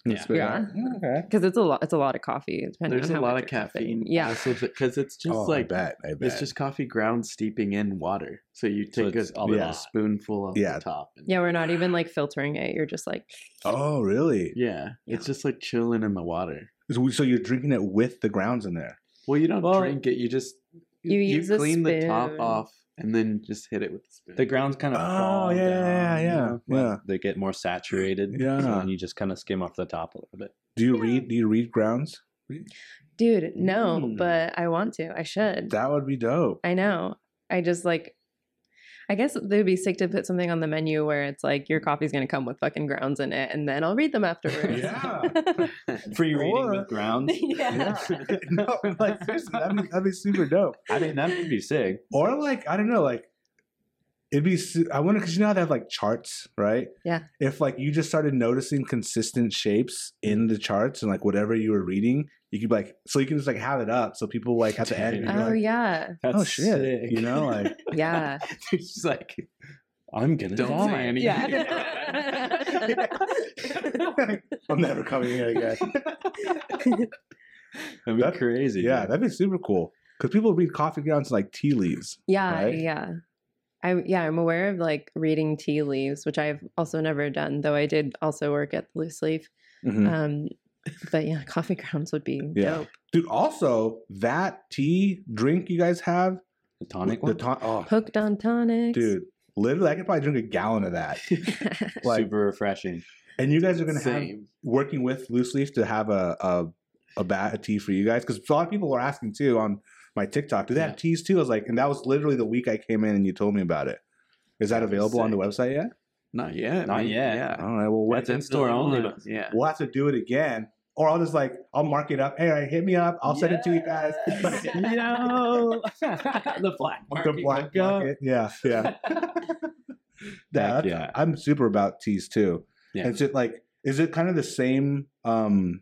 Yeah. spit Yeah. out? Okay. because it's a lot. It's a lot of coffee. depending There's on a lot of you're having. caffeine. Yeah, because it's just oh, like I bet. I bet. it's just coffee ground steeping in water. So you take it's a a little spoonful of Yeah. the top. and- yeah. We're not even like filtering it. You're just like, Oh, really? yeah, it's just like chilling in the water. So so you're drinking it with the grounds in there. Well, you don't Well, drink it. You just You use clean the top off and then just hit it with the spoon. The grounds kind of Oh, fall yeah, yeah, down, you yeah, know, yeah. They get more saturated. Yeah. So then you just kind of skim off the top a little bit. Do you read? Do you read grounds? dude, no, Mm. but I want to. I should. That would be dope. I know. I just like. I guess they'd be sick to put something on the menu where it's like your coffee's gonna come with fucking grounds in it, and then I'll read them afterwards. Yeah. Free reading Or- with grounds. yeah. no, like seriously, that'd be, that'd be super dope. I mean, that would be sick. Or like I don't know, like it'd be. I wonder because you know how they have like charts, right? Yeah. If like you just started noticing consistent shapes in the charts and like whatever you were reading, you could like so you can just like have it up so people like at the end. you're Oh like, yeah. That's Oh shit! sick. You know, like Yeah. it's just like I'm gonna don't die. say anything. Yeah. I'm never coming here again. That'd be That- crazy. yeah, dude. that'd be super cool. Because people read coffee grounds like tea leaves. Yeah, Right? yeah. I yeah, I'm aware of like reading tea leaves, which I've also never done, though I did also work at Loose Leaf. Mhm. Um, but yeah, coffee grounds would be Yeah. dope. Dude, also that tea drink you guys have, the tonic the one. ton- oh, Hooked on tonics. dude, literally, I could probably drink a gallon of that. Like, Super refreshing. and you guys are gonna have working with Loose Leaf to have a a, a bat of tea for you guys because a lot of people were asking too on my TikTok. Do they have Yeah. teas too? I was like, and that was literally the week I came in and you told me about it. Is that That'd available on the website yet? Not yet. Not man. yet. Yeah. All right. Well, That's in store only. But But yeah. we'll have to do it again, or I'll just like I'll mark it up. Hey, all right, hit me up. I'll send it to you guys. Yo, the black the black market. Yeah, yeah. yeah, Heck that's- yeah. I'm super about teas too. Yeah. Is it like is it kind of the same um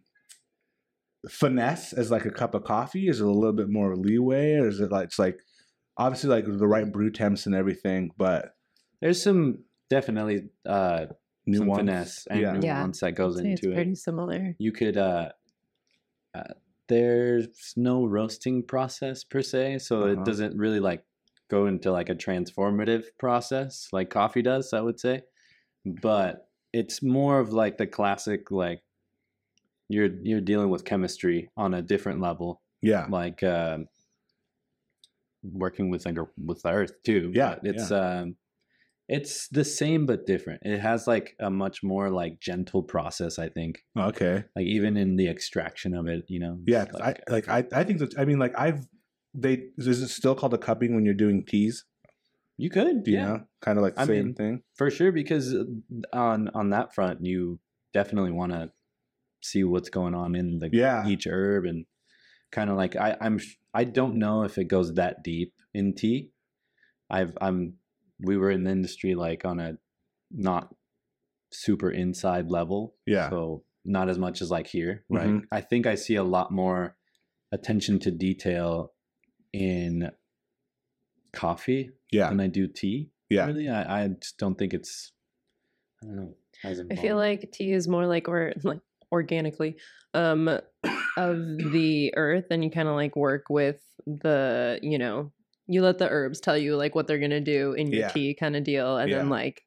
finesse as like a cup of coffee? Is it a little bit more leeway, or is it like it's like obviously like the right brew temps and everything, but There's some definitely uh, some nuance? finesse and Yeah. Yeah. nuance that goes I'd it's into it. pretty similar. you could uh, uh there's no roasting process per se so Uh-huh. it doesn't really like go into like a transformative process like coffee does i would say but it's more of like the classic like you're you're dealing with chemistry on a different level Yeah, like um working with like with the earth too Yeah, but it's um it's the same but different it has like a much more like gentle process i think okay, like even in the extraction of it, you know. yeah. 'cause I like I I think that I mean like I've they is it still called a cupping when you're doing teas? you could, yeah, know, kind of like the I same mean, thing. for sure. Because uh, on on that front, you definitely want to see what's going on in the Yeah. each herb and kind of like I I'm I don't know if it goes that deep in tea. I've I'm we were in the industry like on a not super inside level, Yeah, so not as much as like here right Mhm. i think i see a lot more attention to detail in coffee yeah, than i do tea yeah. really i, I just don't think it's i don't know as I feel like tea is more like or like organically um of the earth and you kind of like work with the you know you let the herbs tell you like what they're gonna do in your Yeah. tea kind of deal and then like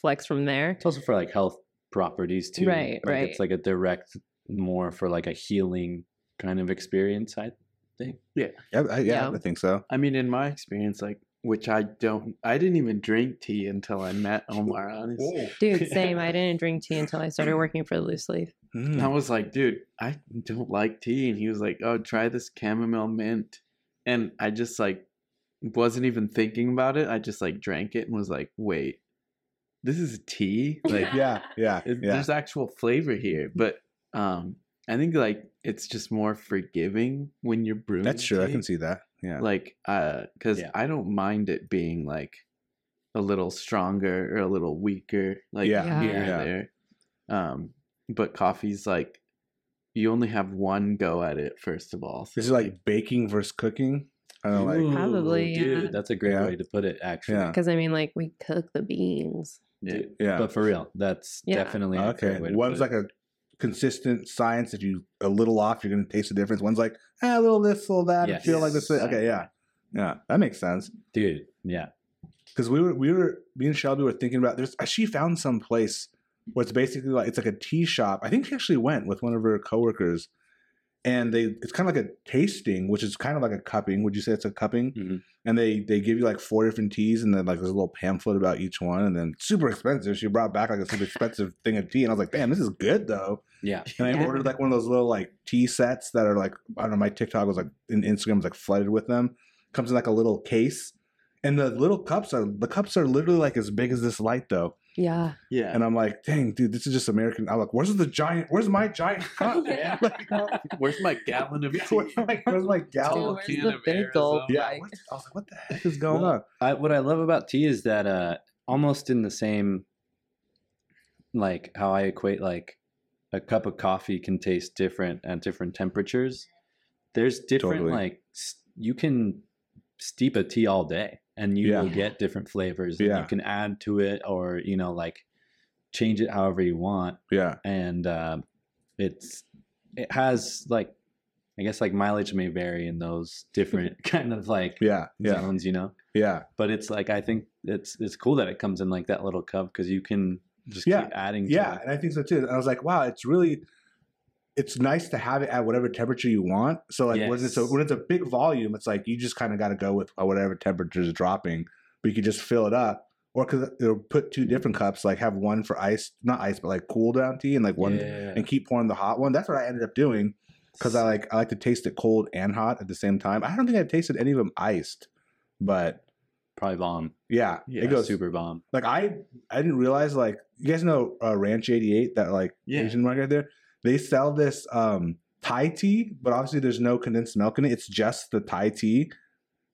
flex from there it's also for like health properties too Right, like right. it's like a direct more for like a healing kind of experience i think Yeah, I, yeah, Yeah. I think so. I mean, in my experience, like, which I don't, I didn't even drink tea until I met Omar, honestly. dude same i didn't drink tea until i started working for loose leaf Mm. I was like, dude, I don't like tea. And he was like, oh, try this chamomile mint. And I just like wasn't even thinking about it. I just like drank it and was like, wait, this is tea? Like, Yeah, yeah, it- yeah. there's actual flavor here. But um, I think like it's just more forgiving when you're brewing. That's true. I can see that. Yeah. like uh because Yeah. i don't mind it being like a little stronger or a little weaker like Yeah. here Yeah. and there um but coffee's like you only have one go at it first of all so Is it like baking versus cooking? I don't like Ooh, Probably, dude yeah. that's a great Yeah. way to put it actually Yeah. because i mean like we cook the beans yeah. Dude, yeah. but for real that's Yeah. definitely a okay. great way to One's put like it. a consistent science. If you a little off, you're gonna taste the difference. One's like ah, a little this, a little that. Yes. I feel like this. Okay, yeah, yeah, that makes sense. dude. Yeah, Because we were we were me and Shelby were thinking about there's she found some place where it's basically like it's like a tea shop. I think she actually went with one of her coworkers, and they it's kind of like a tasting, which is kind of like a cupping. Would you say it's a cupping? Mhm. And they they give you like four different teas, and then like there's a little pamphlet about each one, and then super expensive. She brought back like a super expensive thing of tea, and I was like, damn, this is good though. yeah. And I Yeah. ordered like one of those little like tea sets that are like I don't know. My TikTok was like in Instagram was like flooded with them. Comes in like a little case, and the little cups are the cups are literally like as big as this light though. Yeah. Yeah. And I'm like, dang, dude, this is just American. I'm like, where's the giant? Where's my giant cup? Yeah. Like, Where's my gallon of tea? where's, my, where's my Dude, gallon? where's can the of big gulp? Yeah, Like- what- I was like, what the heck is going Well, on? I, what I love about tea is that uh, almost in the same, like how I equate like a cup of coffee can taste different at different temperatures. There's different Totally. like s- you can steep a tea all day and you Yeah. will get different flavors. Yeah. you can add to it or you know like change it however you want. Yeah, And uh, it's it has like I guess like mileage may vary in those different kind of like yeah, yeah, zones, you know yeah. but it's like I think it's it's cool that it comes in like that little cup because you can just Yeah. keep adding. Yeah, it. and I think so too. And I was like, wow, it's really it's nice to have it at whatever temperature you want. So like when it's a when it's a big volume, it's like you just kind of got to go with whatever temperature is dropping, but you can just fill it up. Or could it'll put two different cups, like have one for ice, not ice, but like cool down tea, and like one Yeah. and keep pouring the hot one. That's what I ended up doing because I like I like to taste it cold and hot at the same time. I don't think I've tasted any of them iced, but probably bomb. yeah, Yeah, it goes super bomb. like I I didn't realize like you guys know uh, Ranch 88 that like Yeah. Asian market there. They sell this um Thai tea, but obviously there's no condensed milk in it. It's just the Thai tea.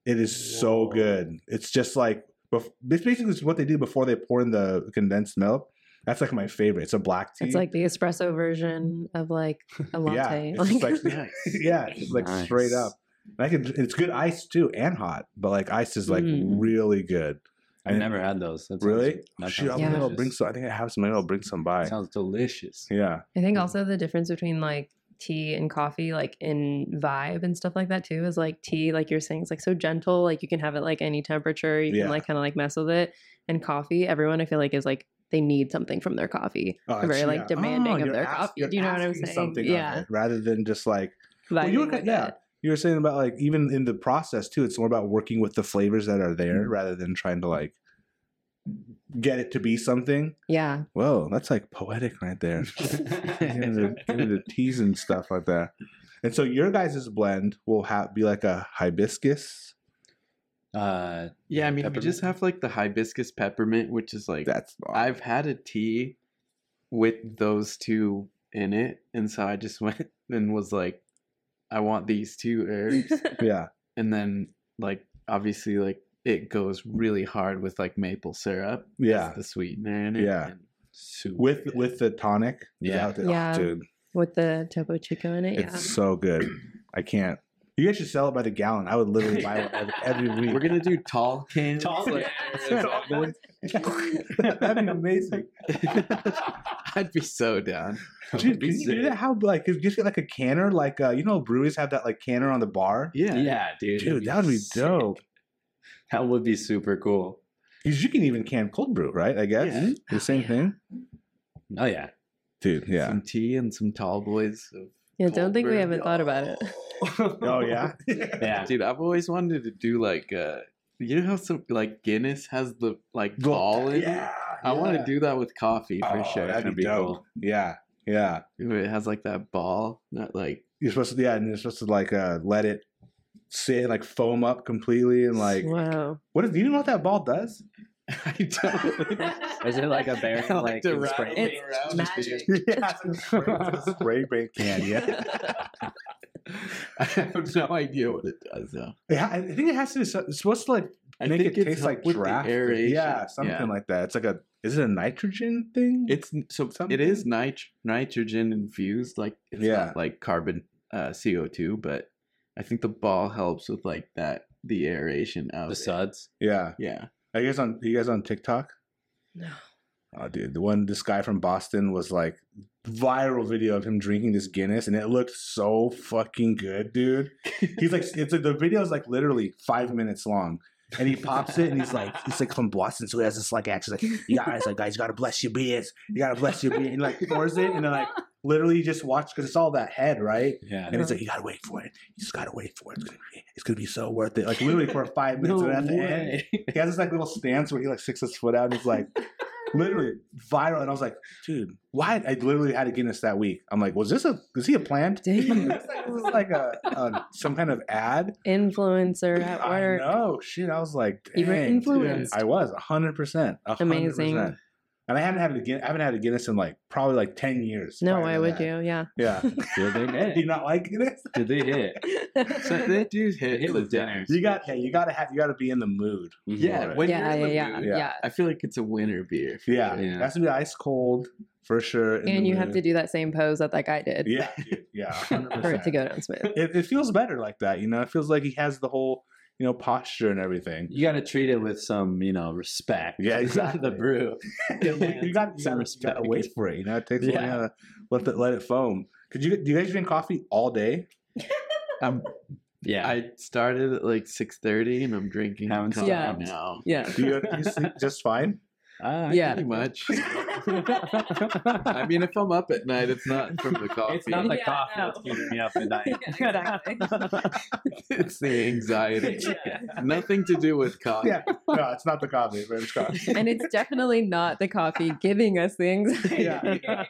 It is so good. It's just like bef- this basically is what they do before they pour in the condensed milk. That's like my favorite. It's a black tea. It's like the espresso version of like a yeah, latte. it's just like yeah, it's just like straight up. And I can. It's good ice too and hot, but like ice is like Mm. really good. I've And- never had those. That Really? that Shoot, I'll, Yeah. maybe I'll bring some. I think I have some. Maybe I'll bring some by. Sounds delicious. Yeah. I think also the difference between like tea and coffee, like in vibe and stuff like that too, is like tea, like you're saying, it's like so gentle. Like you can have it like any temperature. You Yeah. can like kind of like mess with it. And coffee, everyone I feel like is like they need something from their coffee. Oh, They're very like yeah. demanding Oh, of their ask- coffee. you're Do you know what I'm saying? something of Yeah. it, rather than just like well, you were, vibing with yeah. it. You were saying about like even in the process too. It's more about working with the flavors that are there Mm-hmm. rather than trying to like get it to be something. Yeah. Whoa, that's like poetic right there. Getting the, getting the teas and stuff like that. And so your guys' blend will have be like a hibiscus. uh, Yeah, I mean, we just have like the hibiscus peppermint, which is like That's I've had a tea with those two in it, and so I just went and was like, I want these two herbs, yeah, and then like obviously like it goes really hard with like maple syrup, yeah. the sweetener in it. Yeah. super With good. with the tonic. Is Yeah. that what the- oh, Yeah. dude, with the Topo Chico in it. Yeah. it's so good. I can't. You guys should sell it by the gallon. I would literally buy it every, every week. We're gonna do tall cans. Tall like, cans. That'd be amazing. I'd be so down. Dude, Be can you do that? How like could you just get like a canner? Like uh, you know, breweries have that like canner on the bar. Yeah, yeah, dude. Dude, that would be sick. dope. That would be super cool. Because you can even can cold brew, right? I guess Yeah. the same Yeah. thing, Oh yeah. dude. Yeah. some tea and some tall boys. Of yeah, don't think we haven't thought about it. oh yeah. Yeah. Dude, I've always wanted to do like uh you know how some like Guinness has the like ball in it? yeah. I want to do that with coffee for Oh, sure. That'd That'd be be dope. cool. Yeah. Yeah. It has like that ball, not like You're supposed to yeah, and you're supposed to like uh let it sit like foam up completely and like wow. what is do you know what that ball does? I don't. Is it like a bear I like like to in rattle spray? It's it around. magic. yeah, spray, it's a spray paint can, yeah. I have no idea what it does though. Yeah, I think it has to. It's supposed to like I make think it it's taste like help draft. Yeah, something like that. It's like a. Is it a nitrogen thing? It's so Something? it is nit- nitrogen infused, like it's Yeah. not like carbon uh, CO two, but I think the ball helps with like that the aeration of The it. suds. yeah. Yeah, Are you guys on? Are you guys on TikTok? No. Oh, dude, the one this guy from Boston was like viral video of him drinking this Guinness, and it looked so fucking good, dude. He's like, it's like the video is like literally five minutes long, and he pops it, and he's like, he's like from Boston, so he has this like accent, like, you guys, like, guys, you gotta bless your beers, you gotta bless your beer, and he, like pours it, and they're like literally just watch because it's all that head, right? Yeah. And it's like you gotta wait for it. You just gotta wait for it. It's gonna be, it's gonna be so worth it. Like literally for five minutes, No and at the end, he has this like little stance where he like sticks his foot out and he's like literally viral. And I was like, dude, why? I literally had a Guinness that week. I'm like, was this a was he a plant? Damn. This is like a, a some kind of ad. Influencer at I work. know. Shit. I was like, You were dang, dude. I was hundred percent. Amazing. And I haven't had a Guinness. I haven't had a Guinness in like probably like ten years. No, prior why would that. you? Yeah. Yeah. Did they Do hit? you not like Guinness? Did they hit? So they do hit, Hit with dinners. You got. Yeah. You gotta have. You gotta be in the mood. Mhm. Yeah, when yeah, you're in yeah, the yeah, mood, Yeah. yeah, I feel like it's a winter beer. Yeah, Yeah. it has to be ice cold for sure. And the you have to do that same pose that that guy did Yeah, yeah, 100%. for it to go down smooth. It, it feels better like that, you know. It feels like he has the whole, you know, posture and everything. You got to treat it with some, you know, respect. Yeah, exactly. the brew. you got you got Some to respect. wait for it. You know, it takes Yeah. yeah. you gotta let it let it foam. Could you do you guys drink coffee all day? Um, Yeah. I started at like six thirty, and I'm drinking Haven't coffee stopped. now. Yeah. Do you, you sleep just fine? Ah, Yeah. Pretty much. I mean, if I'm up at night, it's not from the coffee. It's not the Yeah, coffee no. that's keeping me up at night. Exactly. it's the anxiety. Yeah. Nothing to do with coffee. Yeah, no, it's not the coffee, but it's coffee. And it's definitely not the coffee giving us the anxiety. Yeah.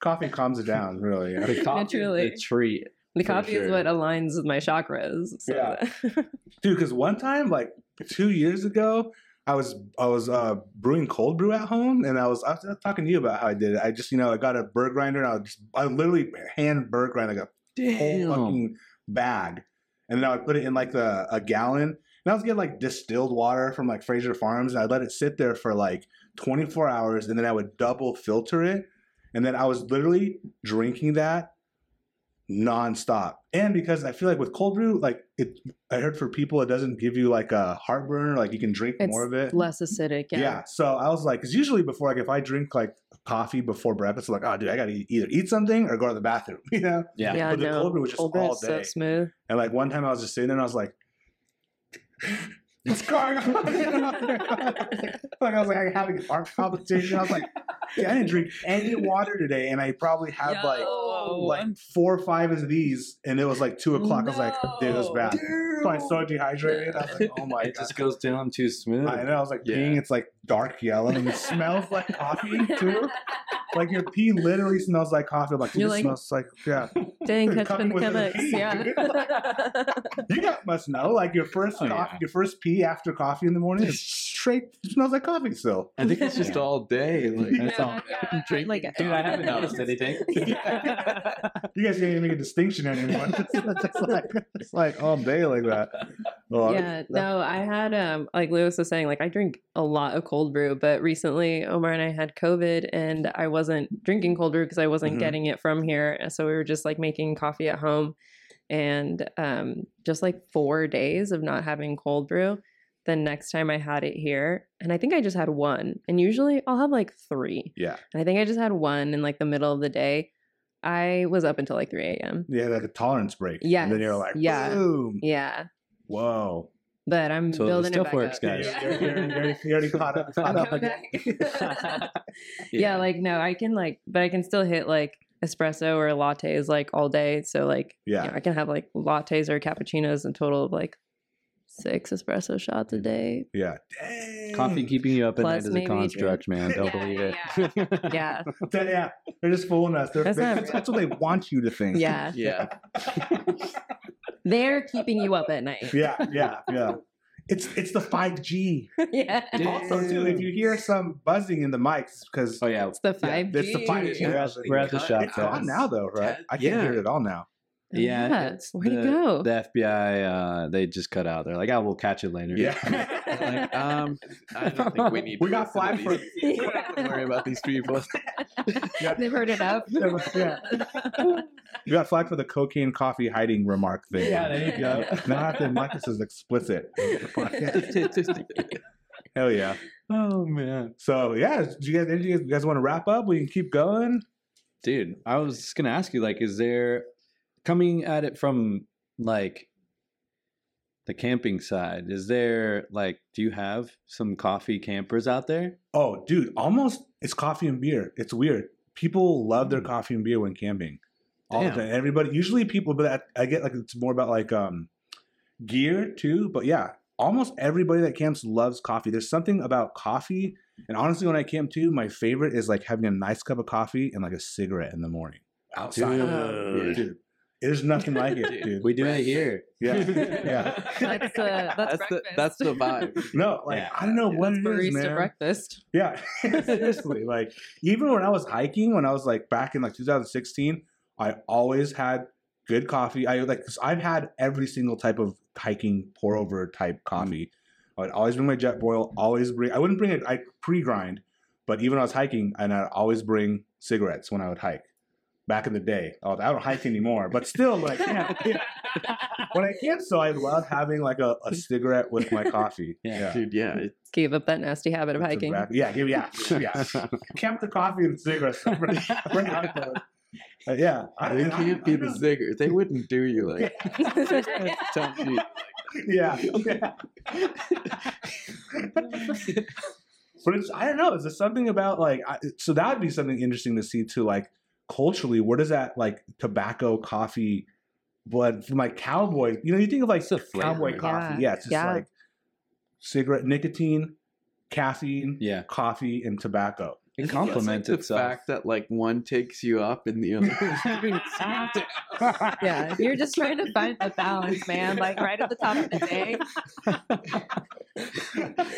Coffee calms it down, really. Yeah. The coffee Naturally. is the treat. The For coffee is what aligns with my chakras. So Yeah. dude because one time like two years ago i was i was uh brewing cold brew at home and i was i was talking to you about how i did it. I just you know i got a burr grinder and i just i literally hand burr grind like a whole fucking bag. And then i would put it in like the a gallon and i was getting like distilled water from like Frazier Farms and i'd let it sit there for like 24 hours and then i would double filter it. And then i was literally drinking that nonstop. And because I feel like with cold brew, like it, I heard for people it doesn't give you like a heartburn, like you can drink It's more of it. less acidic. Yeah. Yeah. So I was like, because usually before, like if I drink like coffee before breakfast, I'm like, oh, dude, I gotta either eat something or go to the bathroom, you know. Yeah. Yeah, But the no. cold brew was just Cold all is so smooth. And like one time I was just sitting there and I was like, what's going on? like I was like I'm having an heart palpitation. I was like, yeah, I didn't drink any water today, and I probably had like like four or five of these, and it was like two o'clock. I was like, dude, it was bad. So I'm so dehydrated. I was like, oh my It god. just goes down too smooth. I know. I was like Yeah. peeing. It's like dark yellow, and it smells like coffee too. Like your pee literally smells like coffee. Like, dude, You're it like- smells like yeah. Dang, catch Coming the with a Chemex. pee, Yeah. You guys must know, like your first Oh, coffee, yeah. your first pee after coffee in the morning is straight smells like coffee still. I think it's just Yeah. all day. Like, That's all. I'm drinking Like, Dude, I haven't noticed anything. You guys can't even make a distinction anymore. it's just like it's like all day like that. Well, yeah, no, I had um like Luis was saying, like I drink a lot of cold brew, but recently Omar and I had COVID and I wasn't drinking cold brew because I wasn't Mhm. getting it from here. So we were just like making coffee at home and um just like four days of not having cold brew. The next time I had it here, and I think I just had one. And usually I'll have like three. Yeah. And I think I just had one in like the middle of the day. I was up until like 3 a.m. Yeah, like a tolerance break. Yeah. And then you're like, yeah. boom. Yeah. Whoa. But I'm So it building still it back works, up. guys. You're, you're, you're, you're, you're already caught up. Caught up again. back. yeah. like no, I can like, but I can still hit like espresso or lattes like all day. So like, Yeah. you know, I can have like lattes or cappuccinos in total of like six espresso shots a day. Yeah. Dang. Coffee keeping you up at Plus night is a maybe construct, man. Don't Yeah, believe it. Yeah, Yeah, yeah. They're just fooling us. They're, That's they- not- that's, that's what they want you to think. yeah. yeah. They're keeping you up at night. Yeah, yeah, yeah. It's it's the 5G. yeah. Also, too, if you hear some buzzing in the mics, because Oh yeah, It's the Yeah, five. it's the 5G. We're at- we're at the shop it's test. on now, though, right? I can't Yeah. hear it at all now. Yeah. it's Where'd the, it go? The FBI, uh, they just cut out. They're like, "Oh, we'll catch it later." like, um, I don't think we need. We to got listen to flagged for- these. We don't have to worry about these people. Yeah. They've heard enough. Yeah. You got flagged for the cocaine coffee hiding remark thing. Yeah, there you go. Now I have to mark this as explicit. Hell yeah. Oh man, So yeah, do you guys, do you guys, you guys want to wrap up? We can keep going. dude, I was just gonna ask you, like, is there coming at it from like the camping side? Is there like, do you have some coffee campers out there? Oh, dude, almost it's coffee and beer. It's weird. People love their Mm. coffee and beer when camping. All the Damn. time. Everybody, usually people, but I, I get like it's more about like um gear too. But yeah, almost everybody that camps loves coffee. There's something about coffee, and honestly, when I camp too, my favorite is like having a nice cup of coffee and like a cigarette in the morning outside. Dude. Dude, there's nothing like it, Dude, dude. We do it here. Yeah, yeah. That's, uh, that's, the that's the vibe. No, like Yeah. I don't know what That's it is, barista man. breakfast. Yeah, seriously. Like even when I was hiking, when I was like back in like 2016, I always had good coffee. I like 'cause I've had every single type of hiking pour over type coffee. I would always bring my Jetboil. Always bring. I wouldn't bring it. I pre grind, but even when I was hiking, and I'd always bring cigarettes when I would hike. Back in the day, oh, I don't hike anymore, but still, like yeah, yeah. when I camp, so I love having like a, a cigarette with my coffee. Yeah. Dude, yeah. It, Gave up that nasty habit of hiking. back- yeah, give yeah, yeah. Camp the coffee and cigarettes. Bring- bring out the- uh, yeah, I- they can't be I the don't- zigger. They wouldn't do you like Don't yeah. yeah. but it's I don't know. Is there something about like I, so that would be something interesting to see too? Like culturally, where does that like tobacco coffee? But from like cowboy, you know, you think of like It's a flavor. cowboy coffee. Yeah. Yeah, it's just Yeah. like cigarette, nicotine, caffeine, Yeah, coffee, and tobacco. it It's complements like the itself. fact that like one takes you up and the other is giving you down. Yeah, you're just trying to find the balance, man. Like right at the top of the day.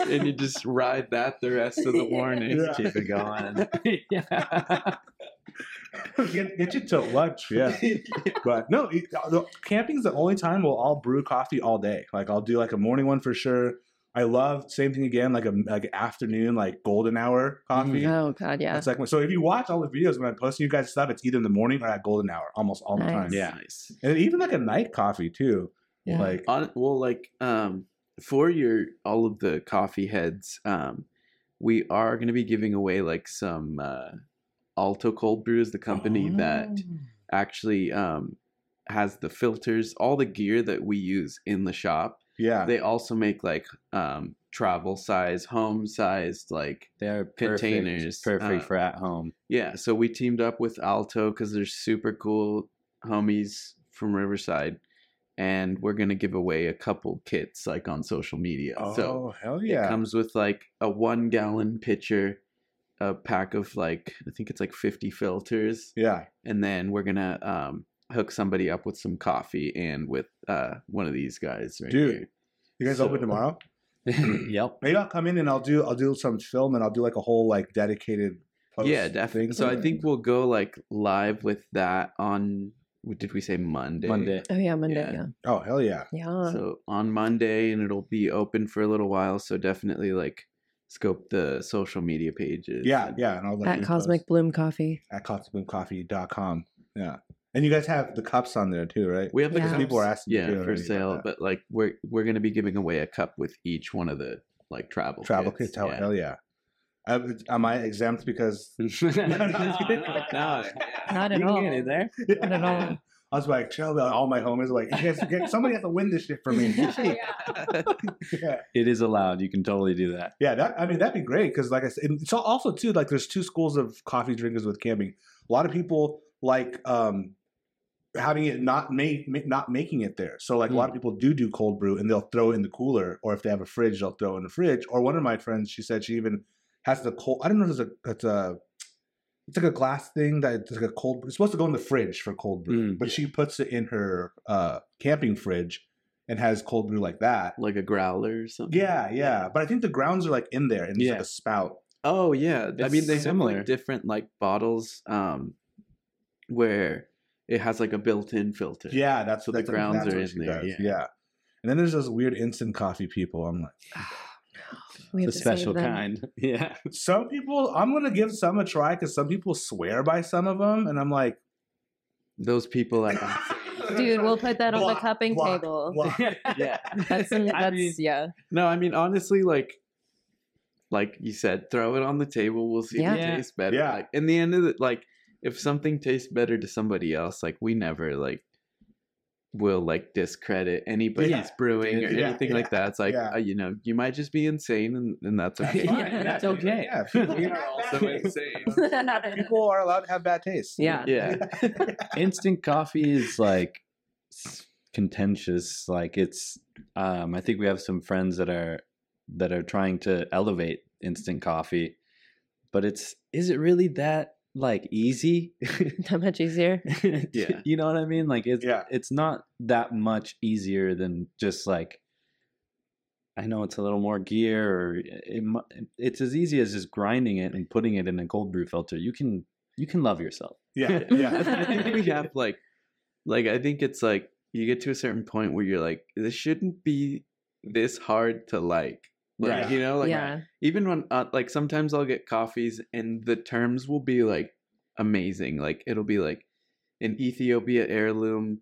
and you just ride that the rest of the morning. Yeah. Keep it going. yeah. Get, get you to lunch, yeah. But no, it- the, camping's the only time we'll all brew coffee all day. Like I'll do like a morning one for sure. I love same thing again, like a like afternoon, like golden hour coffee. Oh god, yeah. It's like so if you watch all the videos when I'm posting you guys stuff, it's either in the morning or at golden hour, almost all the time. Yeah. Nice. and even like a night coffee too. Yeah. Like On well, like um, for your all of the coffee heads, um, we are going to be giving away like some uh, Alto Cold Brew is the company that Oh. actually um has the filters, all the gear that we use in the shop. yeah, They also make like um travel size, home sized like They are Containers, Perfect, perfect uh, for at home. Yeah, so we teamed up with Alto because they're super cool homies from Riverside, and we're gonna give away a couple kits like on social media. oh so hell yeah! it comes with like a one gallon pitcher, a pack of like I think it's like fifty filters, yeah. and then we're gonna um, hook somebody up with some coffee and with uh, one of these guys right Dude. here. You guys So- open tomorrow? yep. Maybe I'll come in and I'll do I'll do some film and I'll do like a whole like dedicated. Post Yeah, definitely. thing So I think we'll go like live with that on. what Did we say Monday? Monday. Oh yeah, Monday. Yeah. Yeah. Oh hell yeah! Yeah. So on Monday, and it'll be open for a little while. So definitely like scope the social media pages. Yeah, and- yeah, and I'll let At Cosmic post Bloom Coffee. at cosmicbloomcoffee.com. Yeah, and you guys have the cups on there too, right? We have the Yeah. cups, People are asking yeah, for sale, but like we're we're gonna be giving away a cup with each one of the like travel travel kits. kits. Hell, hell yeah! Uh, am I exempt because? no, no, Not at all. get in there. Not at all. I was like, chill. All my homies were like, you guys, get, somebody has to win this shit for me. yeah, It is allowed. You can totally do that. yeah. That I mean, that'd be great because, like I said, it's also too like there's two schools of coffee drinkers with camping. A lot of people like um having it not make ma- not making it there. So like a lot of people do do cold brew and they'll throw it in the cooler, or if they have a fridge, they'll throw it in the fridge. Or one of my friends, she said she even has the cold. I don't know if it's a it's a it's like a glass thing that it's like a cold. It's supposed to go in the fridge for cold brew, Mm. but she puts it in her uh camping fridge and has cold brew like that. like a growler or something. Yeah, yeah. But I think the grounds are like in there and it's like Yeah. a spout. Oh yeah, I mean they have similar. like different like bottles, um, where it has like a built-in filter. Yeah, that's So the that's, grounds that's are in there, yeah. yeah. And then there's those weird instant coffee people. I'm like, We have The special kind. Yeah. some people. I'm gonna give some a try because some people swear by some of them, and I'm like, those people are. Dude, we'll put that on the Block, cupping block, table. block. yeah. That's, that's I mean- yeah. No, I mean honestly, like like you said, throw it on the table. We'll see if Yeah. it tastes better. Yeah. Like in the end of it, like if something tastes better to somebody else, like we never like will like discredit anybody's Yeah. brewing or Yeah, anything like that. It's like yeah. uh, you know, you might just be insane, and, and that's okay. Yeah. That's okay. Yeah, people are also insane. People are allowed to have bad taste. Yeah. Yeah. instant coffee is like contentious like it's um i think we have some friends that are that are trying to elevate instant coffee but it's is it really that like easy That much easier. Yeah. you know what i mean like it's Yeah. it's not that much easier than just like i know it's a little more gear or it, it's as easy as just grinding it and putting it in a cold brew filter you can you can love yourself Yeah, Yeah. I think we have like, like I think it's like you get to a certain point where you're like, this shouldn't be this hard to like. Like Right. you know, like yeah. even when uh, like sometimes I'll get coffees and the terms will be like amazing. Like it'll be like an Ethiopia heirloom,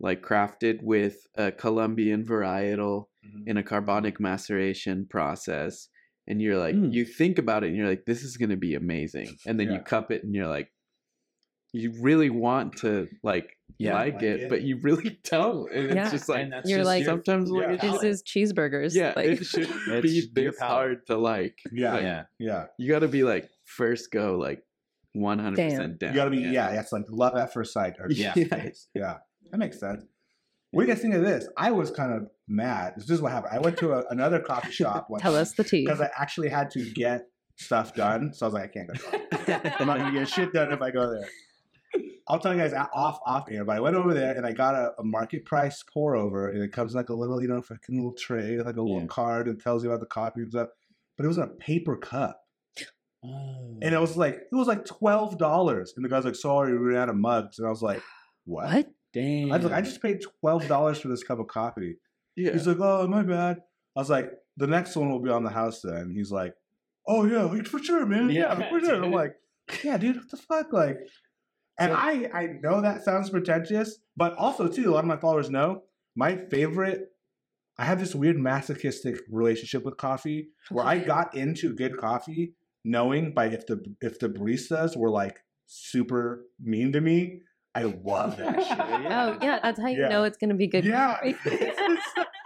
like crafted with a Colombian varietal Mhm. in a carbonic maceration process. And you're like, Mm. you think about it and you're like, this is gonna be amazing. And then you cup it and you're like, you really want to like Yeah. like, Like it, it. but you really don't. And Yeah. it's just like And that's You're just like- your- sometimes look Yeah. This is cheeseburgers. yeah, Like, it shouldn't It's be this hard to like. Yeah, Like, yeah yeah. You got to be like first go like one hundred percent down. You gotta be, yeah, that's like love at first sight. Or Yeah. taste. yeah, that makes sense. What do you guys think of this? I was kind of mad. This is what happened. I went to a, another coffee shop one tell us the tea. because I actually had to get stuff done. So I was like, I can't go. I'm not gonna get shit done if I go there. I'll tell you guys off off air, but I went over there and I got a, a market price pour over, and it comes in like a little, you know, fucking little tray, with like a little Yeah. card, and tells you about the coffee and stuff. But it was in a paper cup, oh. and it was like it was like twelve dollars. And the guy's like, "Sorry, we ran out of mugs," and I was like, "What?" what? Damn. I was like, "I just paid twelve dollars for this cup of coffee." yeah. He's like, "Oh, my bad." I was like, "The next one will be on the house then." He's like, "Oh yeah, for sure, man. Yeah, Yeah. for sure." I'm like, "Yeah, dude, what the fuck?" Like, and So- I I know that sounds pretentious, but also too, a lot of my followers know my favorite. I have this weird masochistic relationship with coffee, where I got into good coffee knowing by if the if the baristas were like super mean to me. I love that shit. Oh yeah, that's how you Yeah. know it's gonna be good. Yeah. coffee.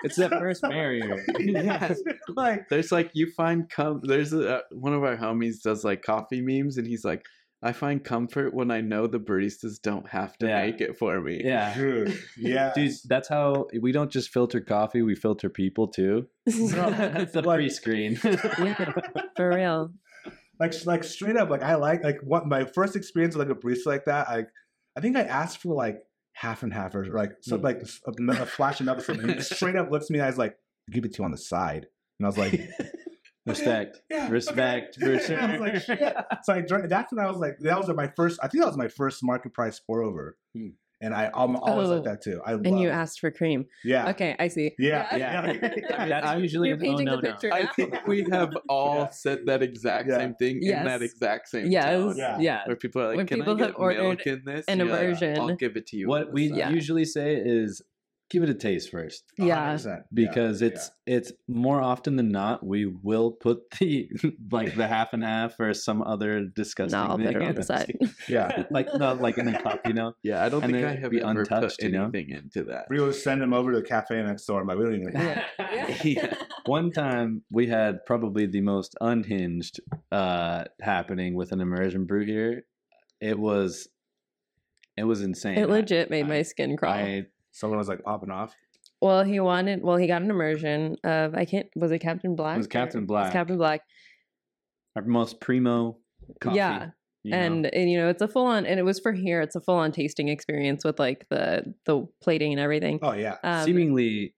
it's that first barrier. yes. Like There's like you find come There's a, uh, one of our homies does like coffee memes, and he's like, I find comfort when I know the baristas don't have to Yeah. make it for me. yeah. yeah. Dude, that's how we don't just filter coffee, we filter people too. it's the Like- pre-screen. yeah, for real. like like straight up like i like like what my first experience with like a barista like that i i think i asked for like half and half or like so Mm. like a, a flash of something and he straight up looks at me and i was like give it to you on the side and i was like Respect. yeah, Respect, okay. for Yeah, I was like, shit. so i drank that's when i was like that was my first i think that was my first market price pour over Hmm. and i i'm always Oh. like that too i And you love- asked for cream. yeah Okay, I see. yeah Yeah. yeah, That's usually You're a no, painting no, the no. picture. I think we have all Yeah. said that exact Yeah. same thing in that exact same Yes. tone. Yeah. Yeah. Where people are like, When "Can people I have get ordered milk in this?" an And you're like, aversion. I'll give it to you. What we. Yeah. usually say is give it a taste first. Yeah. 100%. Because Yeah, it's it's more often than not we will put the like the half and half or some other disgusting No, I'll put thing it on the side. yeah like not like in a cup, you know. Yeah, I don't And think I have be ever untouched, put you know? anything into that. we would send him over to the cafe next door and like we don't even Yeah. Yeah. One time we had probably the most unhinged uh happening with an immersion brew here. It was it was insane. It I- legit made my skin crawl. I someone was like popping off well, he wanted. Well, he got an immersion of. I can't. Was it Captain Black? It was or- Captain it was Black. Captain Black. our most primo coffee. Yeah, you know? and, and you know it's a full on and it was for here it's a full on tasting experience with like the the plating and everything oh yeah um, seemingly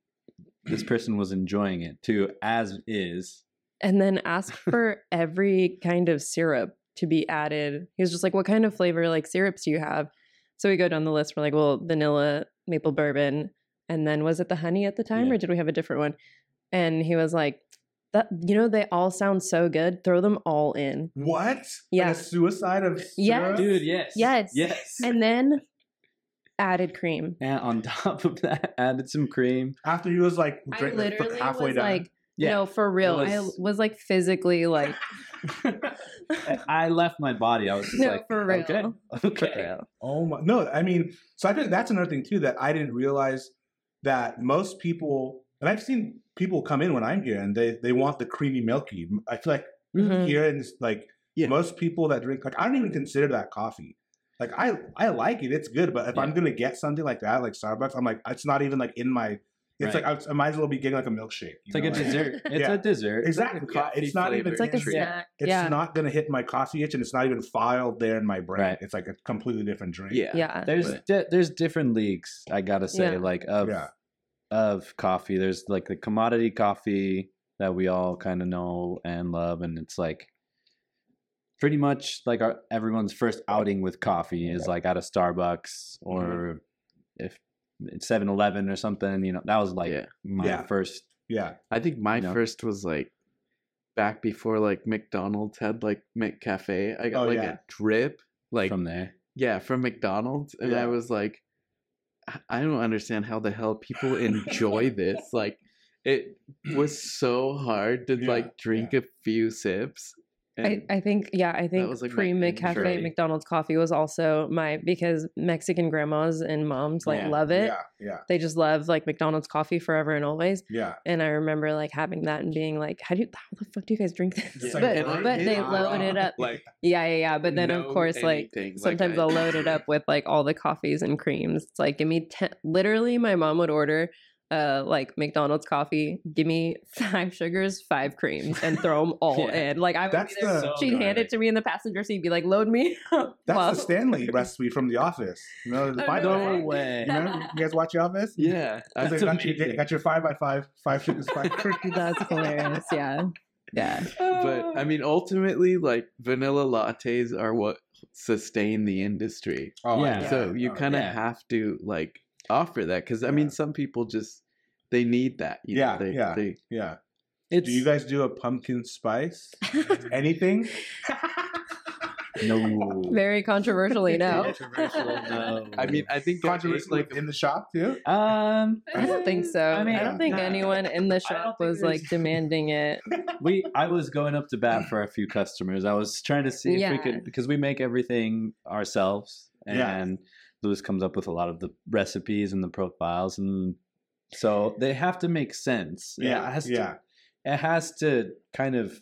this person was enjoying it too, as is. and then asked for every kind of syrup to be added he was just like what kind of flavor like syrups do you have so we go down the list we're like well vanilla maple bourbon and then was it the honey at the time Yeah. or did we have a different one and he was like that you know they all sound so good throw them all in What? Yeah. Like a suicide of Yeah. syrup? Dude, yes. Yes. Yes. and then added cream And on top of that, added some cream. After he was like I drink, like, literally halfway was done. like, Yeah. No, for real. I was- was like physically like I left my body. I was just no, like, for real. okay, For okay. real. Oh my no, I mean, so I think that's another thing too that I didn't realize that most people and I've seen people come in when I'm here and they they want the creamy milky. I feel like Mhm. here and it's like Yeah. most people that drink like I don't even consider that coffee. Like I I like it, it's good, but if I'm gonna get something like that, like Starbucks, I'm like it's not even like in my. It's Right. like I, I might as well be getting like a milkshake. you It's like know, a dessert. It's Yeah. a dessert. Exactly. It's like a it's not even. It's like a treat. snack. It's yeah. not gonna hit my coffee itch, and it's not even filed there in my brain. Right. It's like a completely different drink. Yeah. yeah. There's But- di- there's different leagues. I gotta say, Yeah. like of Yeah. of coffee. There's like the commodity coffee that we all kind of know and love, and it's like pretty much like our, everyone's first outing with coffee is like at a Starbucks or mm-hmm. if it's 7-Eleven or something. You know, that was like Yeah. my Yeah. first. Yeah. I think my You know? first was like back before like McDonald's had like McCafe. I got Oh, like yeah. a drip, like from there. yeah, from McDonald's, and Yeah. I was like, I- I don't understand how the hell people enjoy this. Like, it was so hard to Yeah, like drink a few sips. I, I think yeah I think like, pre McCafe. McDonald's coffee was also my because Mexican grandmas and moms like Yeah. love it. Yeah. Yeah. They just love like McDonald's coffee forever and always. Yeah. And I remember like having that and being like, how do you, how the fuck do you guys drink this? Yeah. but I but they load it up. like Yeah, yeah, yeah. But then of course like. Like, sometimes I- they'll load it up with like all the coffees and creams. It's like give me ten. Literally, my mom would order uh like McDonald's coffee. Give me five sugars, five creams, and throw them all Yeah. in. Like I would That's be there. the- She'd hand it to me in the passenger seat, be like, "Load me." up." That's Well, the Stanley recipe from The Office. You know, the Oh, five no way. way. You, remember, you guys watch The Office? yeah, I It's like, got, your, got your five by five, five sugars, five creams. That's hilarious. Yeah, yeah. but I mean, ultimately, like vanilla lattes are what sustain the industry. Oh, Yeah. so you Oh, kind of yeah. have to like offer that because I mean, some people just they need that. you know, Yeah, they, yeah. They, Yeah. It's Do you guys do a pumpkin spice? Anything? no Very controversially now. Controversial, no. I mean, I think there is, Controversy like in the shop too? um, I don't think so. I I, don't think nah. anyone in the shop don't think was like demanding it. we I was going up to bat for a few customers. I was trying to see if we could because we make everything ourselves, Yeah. And Luis comes up with a lot of the recipes and the profiles, and so they have to make sense. it has to, yeah. it has to kind of.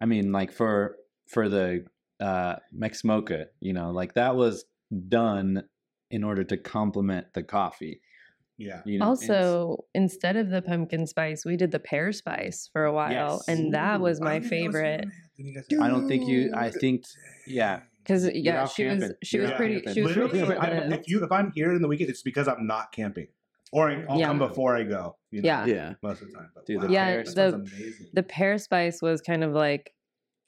I mean, like for for the uh, Mex Mocha, you know, like that was done in order to complement the coffee. Yeah. You know, Also, instead of the pumpkin spice, we did the pear spice for a while, Yes. and that was my don't I was favorite doing I don't think you. I think yeah. Because yeah, out she was she You're was pretty camping. she was Literally, pretty if, I, short-lived. if you if I'm here in the weekend, it's because I'm not camping, or I'll Yeah. come before I go. You know, Yeah. yeah. most of the time. But Dude, the Yeah, that the- amazing. The pear spice was kind of like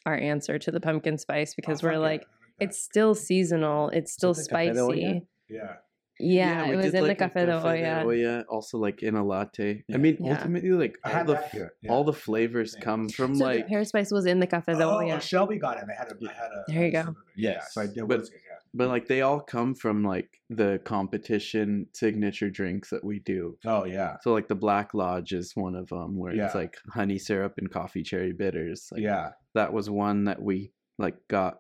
our answer to the pumpkin spice because Oh, we're like, yeah, like it's still seasonal, it's still it the Café de Olla? spicy. yeah. Yeah, we it was did, in like, the a cafe de olla. olla, oh, also like in a latte. Yeah. I mean, Yeah. ultimately, like all the. Yeah. all the flavors Yeah. come from So like the pear spice was in the cafe de oh, olla. Shelby got it. and I had a. I had a There you go. some of it. Yeah, so I did. But- was- yeah. but like they all come from like the competition signature drinks that we do. Oh yeah. So like the Black Lodge is one of them where Yeah. it's like honey syrup and coffee cherry bitters. Like yeah. that was one that we like got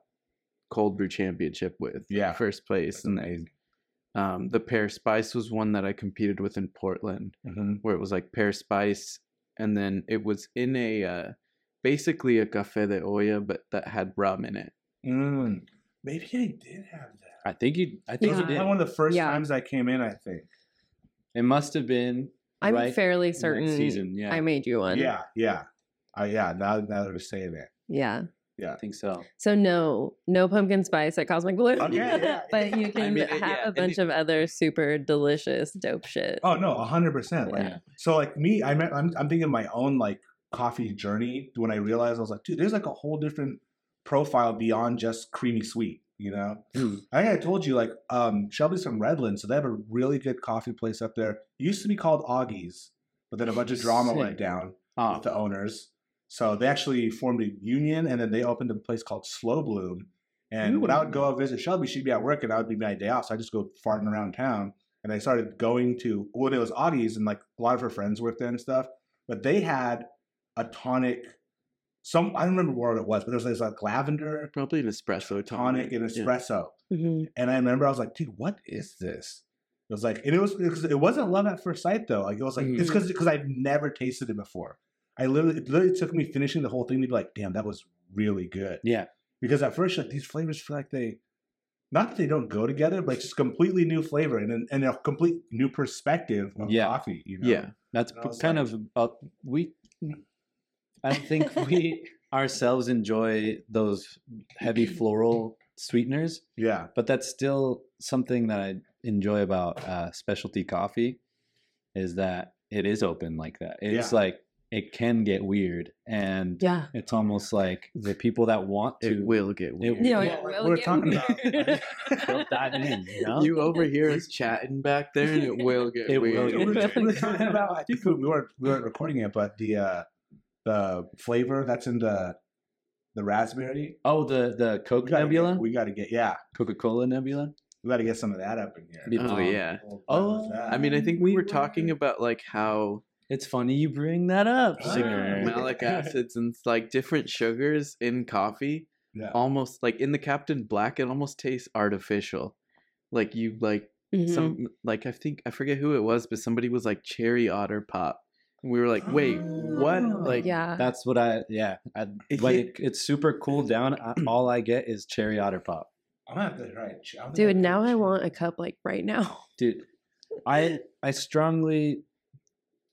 cold brew championship with. Yeah. first place. That's And amazing. Um, the pear spice was one that I competed with in Portland, hmm where it was like pear spice, and then it was in a uh, basically a cafe de olla, but that had rum in it. Mm. Maybe I did have that. I think you. I It think was you did. one of the first Yeah. times I came in. I think. It must have been. I'm right fairly certain season. Yeah, I made you one. Yeah. Yeah. Uh, yeah. Now, now that we're saying it. Yeah. Yeah. I think so. So no, no pumpkin spice at Cosmic Bloom. Okay, yeah, but you yeah. can mean, have yeah, a and bunch it- of other super delicious dope shit. Oh no, hundred percent. Like Yeah. so, like me, I met, I'm I'm thinking of my own like coffee journey when I realized I was like, dude, there's like a whole different profile beyond just creamy sweet. You know, I think I told you like um Shelby's from Redlands, so they have a really good coffee place up there. It used to be called Augie's, but then a bunch of drama went down Oh, with the owners. So they actually formed a union, and then they opened a place called Slow Bloom. And when I would go visit Shelby, she'd be at work, and I would be my day off. So I just go farting around town. And I started going to when it was Augie's, and like a lot of her friends worked there and stuff. but they had a tonic. Some I don't remember what it was, but there was this like lavender Probably an espresso tonic and Yeah. espresso. Mhm. And I remember I was like, dude, what is this? It was like, and it was it wasn't love at first sight though. Like it was like it's Mhm. because because I've never tasted it before. I literally it literally took me finishing the whole thing to be like, damn, that was really good. Yeah. Because at first, like these flavors feel like they, not that they don't go together, but it's just completely new flavor and and a complete new perspective of Yeah. coffee. You know? Yeah. That's p- kind like- of we. I think we ourselves enjoy those heavy floral sweeteners, yeah, but that's still something that I enjoy about uh, specialty coffee, is that it is open like that. It's Yeah. like it can get weird, and Yeah. it's almost like the people that want to It will get weird. You know, Yeah, it we're- will we're get talking weird. about- they'll in. You know, You overhear us chatting back there, and it will get It will get we were, weird. we were talking about. I think we weren't we weren't recording it, but the uh the flavor that's in the the raspberry oh the the Coke we Nebula, Get, we got to get yeah, Coca Cola Nebula. we got to get some of that up in here. Be- Oh, yeah. Oh, I mean, I think we were talking about like how It's funny you bring that up, Ah. sir. malic acids and like different sugars in coffee yeah. almost like in the Captain Black, it almost tastes artificial. Like you like Mhm. some like I think I forget who it was, but somebody was like cherry otter pop. And we were like, wait, what? Like yeah. That's what I yeah. I, It when it, it's super cooled down, I, all I get is cherry otter pop, I'm gonna have to try. it. Dude, now I want a cup like right now. dude. I I strongly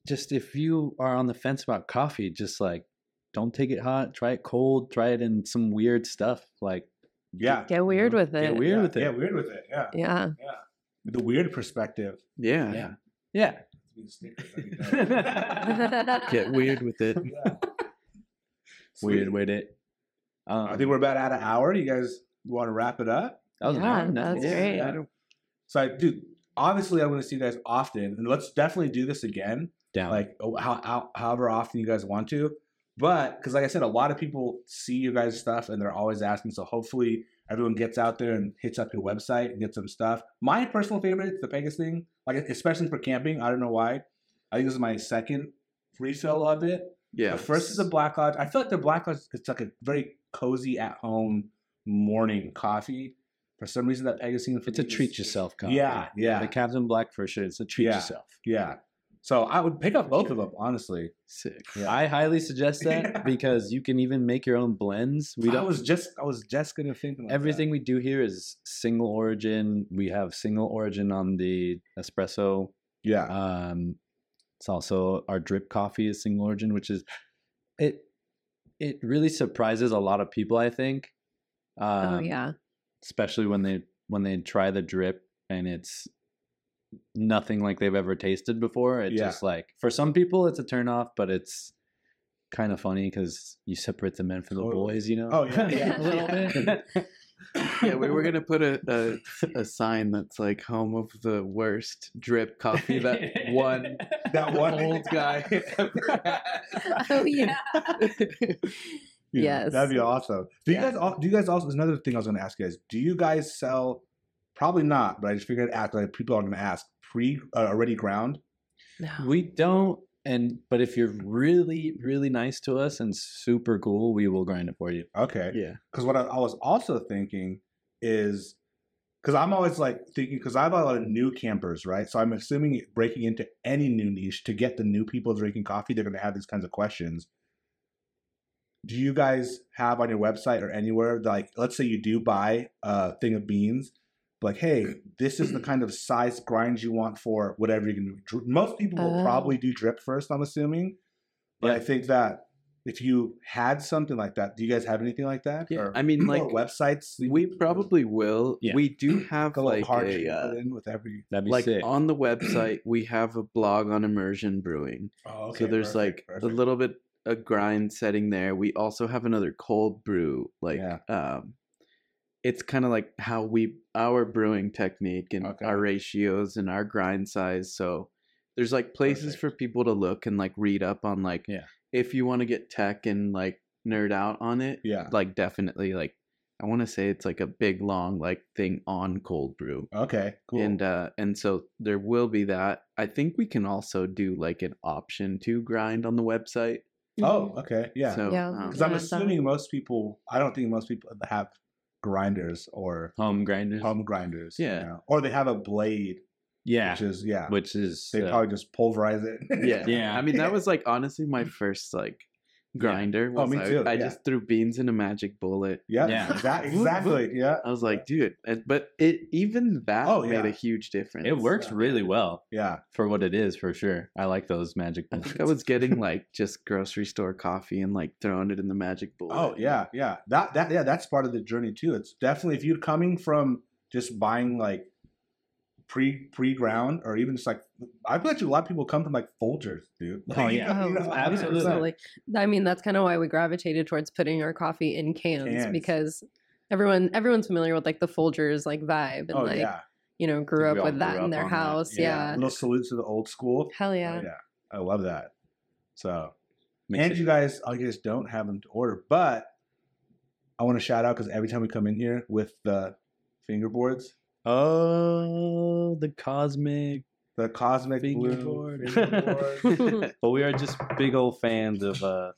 just if you are on the fence about coffee, just like don't take it hot. Try it cold. Try it in some weird stuff. Like Yeah, Get weird know, with get it. weird yeah, with it. Yeah, weird with it. Yeah, Yeah. yeah. The weird perspective. yeah, yeah, yeah. get weird with it. Yeah. weird with it. Um, I think we're about at an hour. You guys want to wrap it up? that was an Yeah, hour. Nice. that's great. I don't, So, I, dude, obviously, I'm going to see you guys often, and let's definitely do this again. Down. Like, oh, how, how, however often you guys want to. But because, like I said, a lot of people see you guys' stuff, and they're always asking. So, hopefully, everyone gets out there and hits up your website and gets some stuff. My personal favorite is the Pegasus thing, like especially for camping. I don't know why. I think this is my second refill of it. yeah. The first is the Black Lodge. I feel like the Black Lodge it's like a very cozy at home morning coffee. For some reason, that Pegasus it's a treat yourself coffee. Yeah, yeah, The Captain Black for sure. It's a treat Yeah. yourself. yeah. So I would pick up both of them, honestly. Sick. Yeah. I highly suggest that Yeah. because you can even make your own blends. We I don't. I was just, I was just gonna think like that. everything we do here is single origin. We have single origin on the espresso. Yeah, Um, it's also our drip coffee is single origin, which is it. It really surprises a lot of people. I think. Um, oh yeah. especially when they when they try the drip and it's nothing like they've ever tasted before. It's Yeah. just like for some people it's a turn off, but it's kind of funny because you separate the men from the Totally. boys, you know. Oh, yeah, yeah. a little bit. Yeah, we were gonna put a, a a sign that's like home of the worst drip coffee that one that one old guy ever had. Oh yeah. Yeah, Yes. that'd be awesome. Do you Yeah. guys? al- Do you guys also? There's another thing I was going to ask you guys. Do you guys sell? Probably not, but I just figured after like, people are going to ask pre uh, already ground. No. we don't, and but if you're really really nice to us and super cool, we will grind it for you. Okay. Yeah. Because what I, I was also thinking is, because I'm always like thinking, because I have a lot of new campers, right? So I'm assuming breaking into any new niche to get the new people drinking coffee, they're going to have these kinds of questions. Do you guys have on your website or anywhere, like, let's say you do buy a thing of beans, like, hey, this is the kind of size grind you want for whatever you're going to do. Most people will Oh. probably do drip first, I'm assuming. But Yeah. I think that if you had something like that, do you guys have anything like that? Yeah, Or I mean, or like websites. we probably will. Yeah. We do have a like a uh, in with every. That'd be like sick. on the website we have a blog on immersion brewing. Oh, so there's like a little bit a grind setting there. We also have another cold brew like Yeah. um it's kind of like how we our brewing technique and Okay. our ratios and our grind size. So there's like places Perfect. for people to look and like read up on like Yeah. if you want to get tech and like nerd out on it, Yeah. like definitely like I want to say it's like a big long like thing on cold brew. Okay, cool. And uh and so there will be that. I think we can also do like an option to grind on the website. oh, okay, yeah. So Yeah. um, Because I'm Yeah, that- assuming most people, I don't think most people have grinders or Home grinders. home grinders. you Yeah. know? Or they have a blade, yeah, which is, yeah. which is they uh, probably just pulverize it. yeah. Yeah. I mean that was like honestly my first like grinder. Oh, was me I- too, I, yeah. just threw beans in a magic bullet. yeah, Yeah. That, exactly. Yeah. I was like, dude, but it even that Oh, made yeah. a huge difference. it works really well Yeah. for what it is for sure. I like those magic I think I was getting like just grocery store coffee and like throwing it in the magic bullet. Oh yeah, yeah. That that yeah, that's part of the journey too. It's definitely if you're coming from just buying like pre pre ground or even just like I bet you a lot of people come from like Folgers, dude. Oh, yeah. you know, Oh, 100%. absolutely. I mean, that's kind of why we gravitated towards putting our coffee in cans, Cans. because everyone everyone's familiar with like the Folgers like vibe and Oh like yeah. you know grew up all with that grew in their on that. house. Yeah. Yeah. Little salute to the old school. Hell Oh, yeah. yeah. I love that. So Makes and you guys, I guess, don't have them to order, but I want to shout out because every time we come in here with the fingerboards, oh, the cosmic the cosmic bloom Fingerboard. fingerboard, but we are just big old fans of uh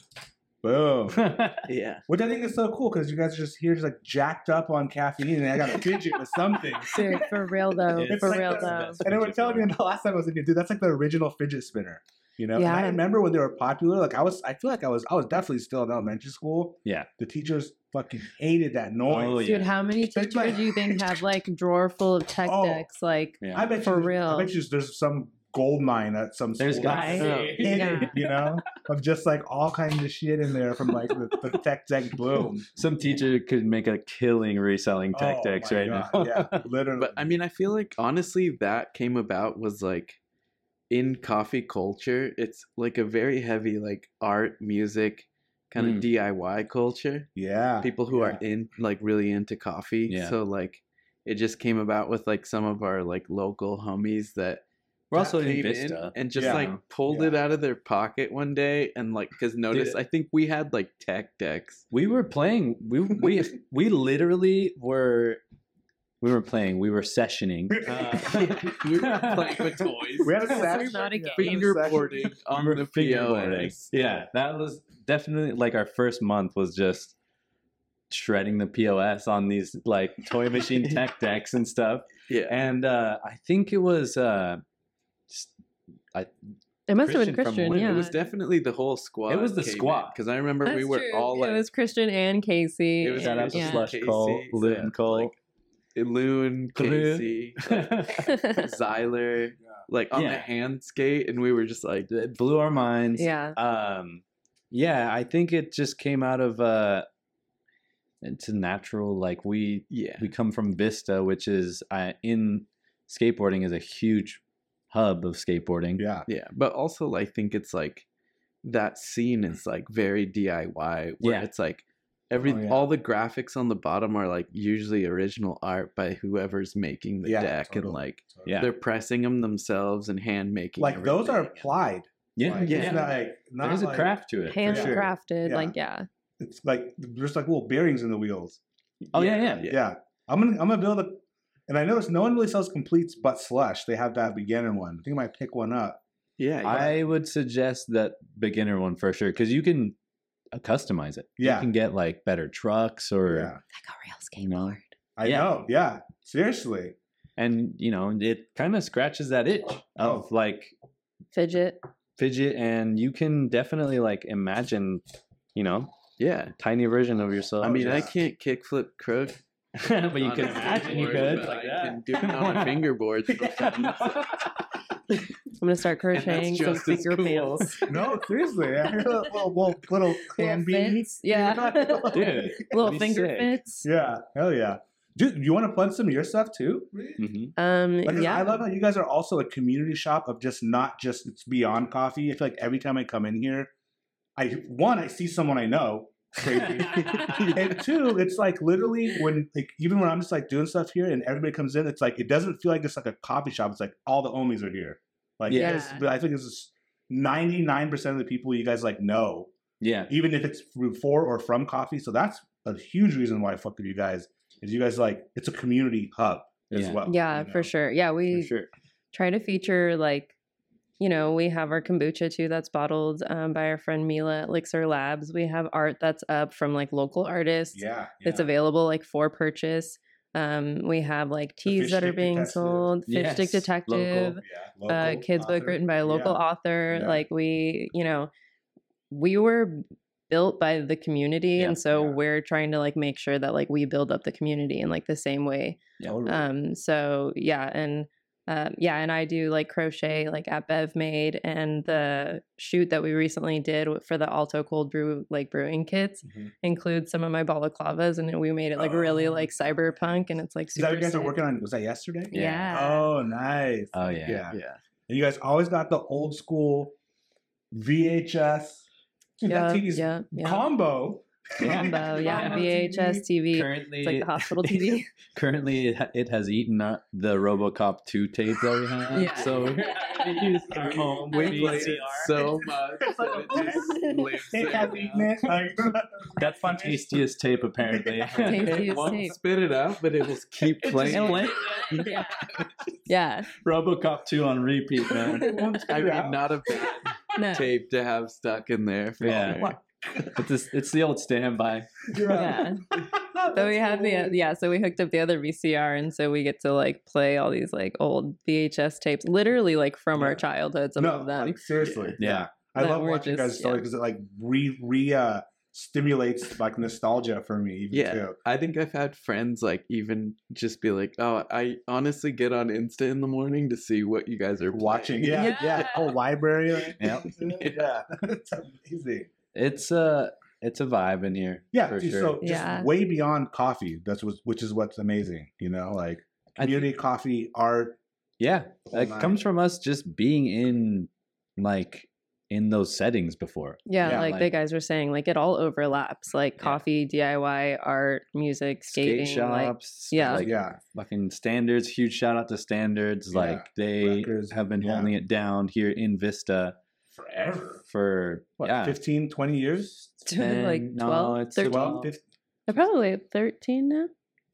boom. yeah. Which I think is so cool because you guys are just here, just like jacked up on caffeine, and I got to fidget with something. Dude, for real though. It's for like real the- though. And they were telling me the last time I was in here, dude, that's like the original fidget spinner. You know, and I remember when they were popular. Like I was, I feel like I was, I was definitely still in elementary school. Yeah. the teachers fucking hated that noise. Oh, Dude, how many teachers like- do you think have like drawer full of tech Oh. decks? Like, yeah. I bet For you, real. I bet you there's some gold mine at some There's school. There's guys. Right? Yeah. it, you know, of just like all kinds of shit in there from like the, the tech deck boom. Some teacher could make a killing reselling tech Oh decks right God, now. Yeah, literally. But I mean, I feel like honestly, that came about was like in coffee culture. It's like a very heavy like art, music, kind Mm. of DIY culture. yeah, People who yeah. are in like really into coffee. Yeah. So like, it just came about with like some of our like local homies that We're also in Vista. and just Yeah. like pulled Yeah. it out of their pocket one day and like because notice I think we had like tech decks. We were playing. We we we literally were. We were playing. We were sessioning. Uh, we were playing with toys. we had a This session. not a yeah, game. we had a session. fingerboarding on we the fingerboarding. POS. Yeah, that was definitely like our first month was just shredding the POS on these like toy machine tech decks and stuff. Yeah. And uh, I think it was uh, s- it must have been Christian from Christian. Wood. Yeah. It was definitely the whole squad. It was the squad. because I remember we were true. all like it was Christian and Casey. It was shout out to yeah. Slush Casey, Cole, Loon yeah, Cole, like, Loon, Drew. Casey, like, Zyler, like on the hand skate, and we were just like, it blew our minds. yeah. Um, yeah, I think it just came out of uh, it's a natural like we yeah, we come from Vista, which is uh, in skateboarding is a huge hub of skateboarding. Yeah, yeah. But also, I think it's like that scene is like very DIY, where Yeah. it's like every Oh, yeah. all the graphics on the bottom are like usually original art by whoever's making the Yeah, deck, and totally. like Yeah. they're pressing them themselves and hand making. like those are applied. Yeah, Like, Yeah. It's not like not There's a craft to it. for sure. Handcrafted. Yeah. Like, yeah. It's like there's like little bearings in the wheels. Oh yeah, yeah. Yeah. I'm gonna I'm gonna build a, and I noticed no one really sells completes but Slush. They have that beginner one. I think I might pick one up. Yeah, yeah. I would suggest that beginner one for sure because you can Uh, customize it. Yeah. you can get like better trucks or Yeah, Like a real skateboard. I Yeah. know. Yeah, seriously. and you know it kind of scratches that itch of Oh. like Fidget. fidget, and you can definitely like imagine, you know, yeah. tiny version of yourself. I mean, I can't kickflip crook. but you on can imagine you could but like I that. can do it on a fingerboard. sometimes. I'm gonna start crocheting some finger cool. pants. No, seriously. I heard a little, little, little can Little be. fits. Yeah. Dude, Little finger sick. fits. Yeah, hell yeah. Dude, you want to plug some of your stuff too? Mhm. Um Like, 'cause yeah. I love how you guys are also a community shop of just not just it's beyond coffee. I feel like every time I come in here, I one I see someone I know, crazy, and two it's like literally when like even when I'm just like doing stuff here and everybody comes in, it's like it doesn't feel like it's like a coffee shop. It's like all the homies are here. Like Yeah. yeah, but I think this is ninety nine percent of the people you guys like know, Yeah, even if it's through for or from coffee. So that's a huge reason why I fuck with you guys is you guys like it's a community hub as Yeah. well. yeah, you for sure. Yeah, we For sure. try to feature like you know we have our kombucha too that's bottled um, by our friend mila at elixir labs we have art that's up from like local artists Yeah, it's yeah. available like for purchase um, we have like teas that are being Detective. sold fish stick Yes, detective local. Yeah, uh, local kids book written by a local Yeah. author Yeah. like we you know we were built by the community Yeah, and so yeah. we're trying to like make sure that like we build up the community in like the same way Totally. um so yeah and um, yeah and i do like crochet like at bev made and the shoot that we recently did for the alto cold brew like brewing kits Mhm. includes some of my balaclavas and we made it like really Oh. like cyberpunk and it's like Is that what you guys are working on? Was that yesterday? yeah, Oh, nice. Oh yeah. Yeah. Yeah. And you guys always got the old school VHS. Dude, yeah that TV's yeah yeah combo. Combo uh, yeah Combo vhs tv Currently, it's like the hospital tv currently it, ha- it has eaten up the RoboCop 2 tape that we have. Yeah. So we use our home We played it so much. that it just lives It has eaten it. Like, That's the tastiest tape apparently. Tastiest It won't tape. spit it out, but it will keep It playing. play- yeah yeah RoboCop 2 on repeat, man. I mean, not a bad no tape to have stuck in there. For Yeah. sure. It's this, it's the old standby. yeah so we have the uh, yeah so we hooked up the other vcr and so we get to like play all these like old vhs tapes literally like from Yeah. our childhood some no, of them like seriously. Yeah. I That love watching you guys' just- story yeah. because it like re re uh, stimulates like nostalgia for me. Even Yeah, too. I think I've had friends like even just be like, "Oh, I honestly get on Insta in the morning to see what you guys are watching. Yeah, yeah, Yeah. whole library. Like, Yep. yeah, it's amazing. It's a it's a vibe in here. Yeah, for dude, sure. so just Yeah. way beyond coffee. That's what, which is what's amazing. You know, like I thi- community coffee, art. yeah, whole it nine. comes from us just being in like in those settings before. yeah, Yeah, like, the guys were saying like it all overlaps like Yeah. coffee diy art music skating Skate like shops, yeah. like yeah, fucking standards. Huge shout out to standards. Yeah, Like they Rutgers, have been yeah. holding it down here in Vista forever. For what, yeah. 15, 20 years? It's been like 12, no, 13. 12, 15. They're probably 13 now.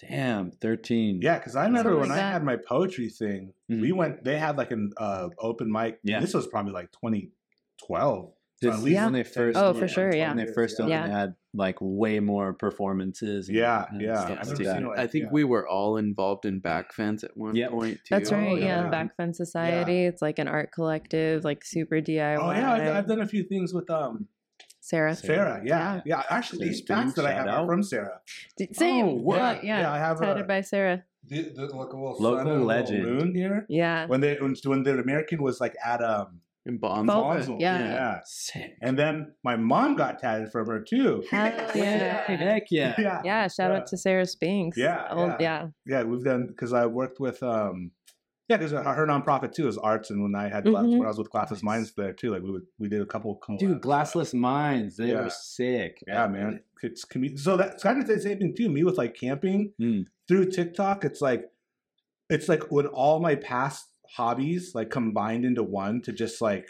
Damn, 13. Yeah, because I remember when like I had my poetry thing, mm-hmm. we went, they had like an uh, open mic. Yeah. This was probably like 2012. Just, at least yeah. when they first oh for sure yeah when they first yeah. opened they had like way more performances and, yeah and yeah I, seen, like, I, think yeah. we were all involved in backfence at one point too. that's right oh, yeah, backfence society it's like an art collective like super diy oh yeah I've, I've, done a few things with um Sarah. Sarah, yeah, yeah. Actually, these packs that I have out. are from Sarah. Did, same. Oh, yeah, yeah. I have. Tatted a, by Sarah. The, the, like a little local legend moon here. Yeah. When they when, when the American was like at um in Bonds. Bo- yeah. yeah. Sick. And then my mom got tatted from her too. Hell yeah. Heck yeah. yeah. yeah shout Yeah. out to sarah spinks Yeah, Old- yeah. Yeah, we've done because I worked with um yeah, because her nonprofit too is arts, and when I had class, Mhm. when I was with Glassless Minds there too, like we would, we did a couple collabs. Dude, Glassless Minds, they Yeah. were sick. Yeah, man. It's commu- so that's kind of the same thing too. Me with like camping Mm. through TikTok, it's like it's like when all my past hobbies like combined into one to just like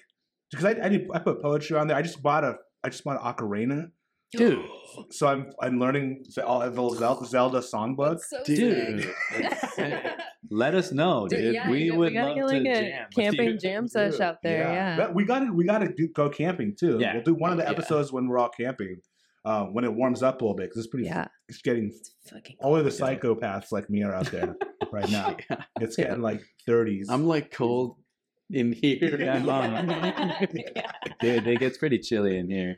because I I, did, I put poetry on there. I just bought a I just bought an ocarina, Dude, so I'm I'm learning Ze- all of Zelda, Zelda songbook. dude, that's sick. let us know, Dude, dude. yeah, we you- would gotta love get, to like, a jam. camping jam sesh out there yeah, That- we got to we got to go camping too. Yeah. We'll do one of the Yeah. episodes when we're all camping, uh, when it warms up a little bit because it's pretty. yeah It's getting fucking only the psychopaths like me are out there right now. Yeah. It's Yeah. getting like 30s. I'm like cold in here. Yeah, I'm on. Yeah. Dude, it gets pretty chilly in here.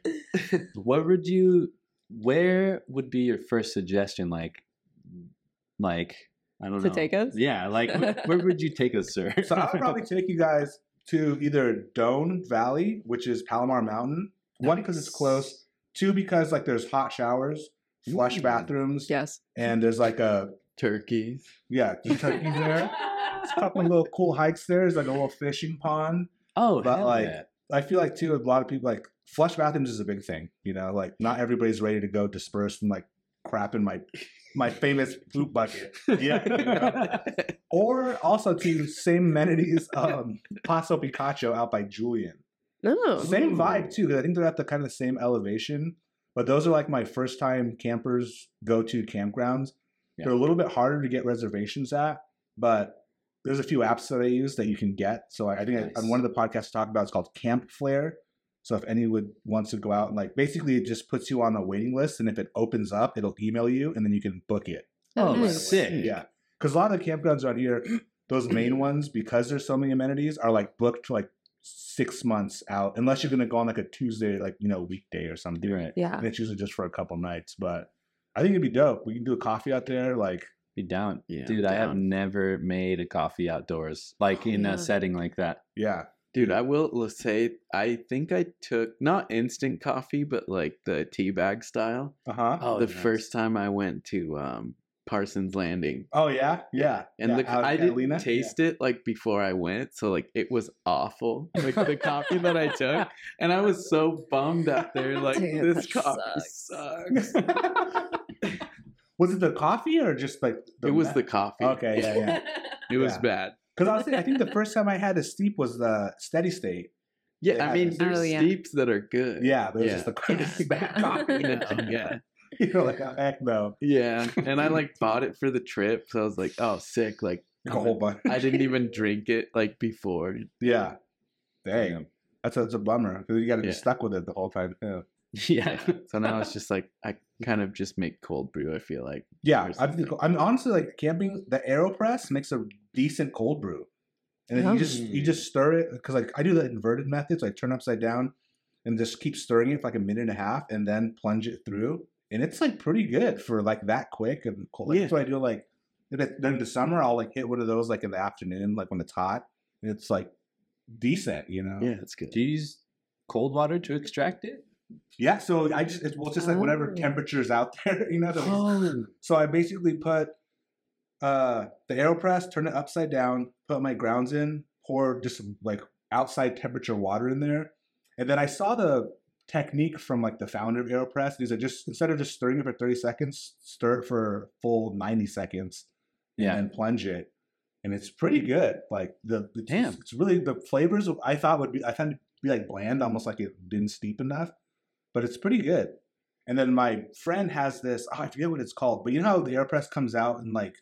What would you? Where would be your first suggestion? Like, like I don't to know. take us Yeah, like where, where would you take us, sir? so I'll probably take you guys to either Doane Valley, which is Palomar Mountain. One because it's close. Two because like there's hot showers, flush Ooh. bathrooms, yes and there's like a Turkeys. yeah, there's turkeys there. There's a couple of little cool hikes there. There's like a little fishing pond. oh, But, hell like, yeah. I feel like too, a lot of people like flush bathrooms is a big thing. You know, like not everybody's ready to go disperse and like crap in my my famous poop bucket. Yeah. you know? Or also to same amenities, um, Paso Picacho out by Julian. No Same vibe too, because I think they're at the kind of the same elevation. But those are like my first time campers go to campgrounds. Yeah. They're a little bit harder to get reservations at, but there's a few apps that I use that you can get. So I, I think I, on one of the podcasts I talked about, it's called Campflare. So if anyone wants to go out and like basically it just puts you on a waiting list, and if it opens up, it'll email you, and then you can book it. Oh, oh nice. sick. Yeah, because a lot of the campgrounds around here, those main ones, because there's so many amenities, are like booked for like six months out, unless you're gonna go on like a Tuesday, like you know, weekday or something. You're right. Yeah. And it's usually just for a couple nights, but I think it'd be dope. We can do a coffee out there, like Be down. Yeah, Dude, I'm I have never made a coffee outdoors, like Oh, in yeah. a setting like that. yeah, Dude, I will l- say I think I took not instant coffee, but like the tea bag style. uh huh. Oh, the nice. first time I went to um, Parsons Landing. Oh yeah, yeah. And yeah, the out of I didn't Catalina? taste it like before I went, so like it was awful. Like the coffee that I took, and I was so bummed out there. Like Dude, this coffee sucks. sucks. was it the coffee or just like the it was me- the coffee. Okay, yeah, yeah. It was Yeah. bad. Because I was thinking, I think the first time I had a steep was the steady state. Yeah, Yeah, I mean, there's Oh, yeah. steeps that are good. Yeah, but it was Yeah. just the crazy bad coffee. No, yeah. You're like, oh, heck no. Yeah, and I like bought it for the trip, so I was like, "Oh, sick!" Like, A whole bunch. I didn't even drink it like before. Yeah. Dang. That's a, that's a bummer because you got to be Yeah. stuck with it the whole time. too. Yeah. So now it's just like I kind of just make cold brew. I feel like. Yeah, Or I think something. I mean honestly, like camping, the Aeropress makes a decent cold brew, and then you just you just oh. stir it because like I do the inverted method, so I turn upside down and just keep stirring it for like a minute and a half, and then plunge it through, and it's like pretty good for like that quick and cold. Like, Yeah. That's what I do. Like if it- then in the summer, I'll like hit one of those like in the afternoon, like when it's hot, and it's like decent, you know. Yeah, it's good. Do you use cold water to extract it? Yeah, so I just it's, well, it's just like whatever Oh. temperature is out there, you know. the- Oh. So I basically put uh the AeroPress, turn it upside down, put my grounds in, pour just like outside temperature water in there, and then I saw the technique from like the founder of AeroPress. Is it just instead of just stirring it for thirty seconds, stir it for a full ninety seconds, Yeah. and plunge it, and it's pretty good. Like the it's, Damn. it's really the flavors I thought would be I found it to be like bland, almost like it didn't steep enough, but it's pretty good. And then my friend has this. Oh, I forget what it's called, but you know how the AeroPress comes out in like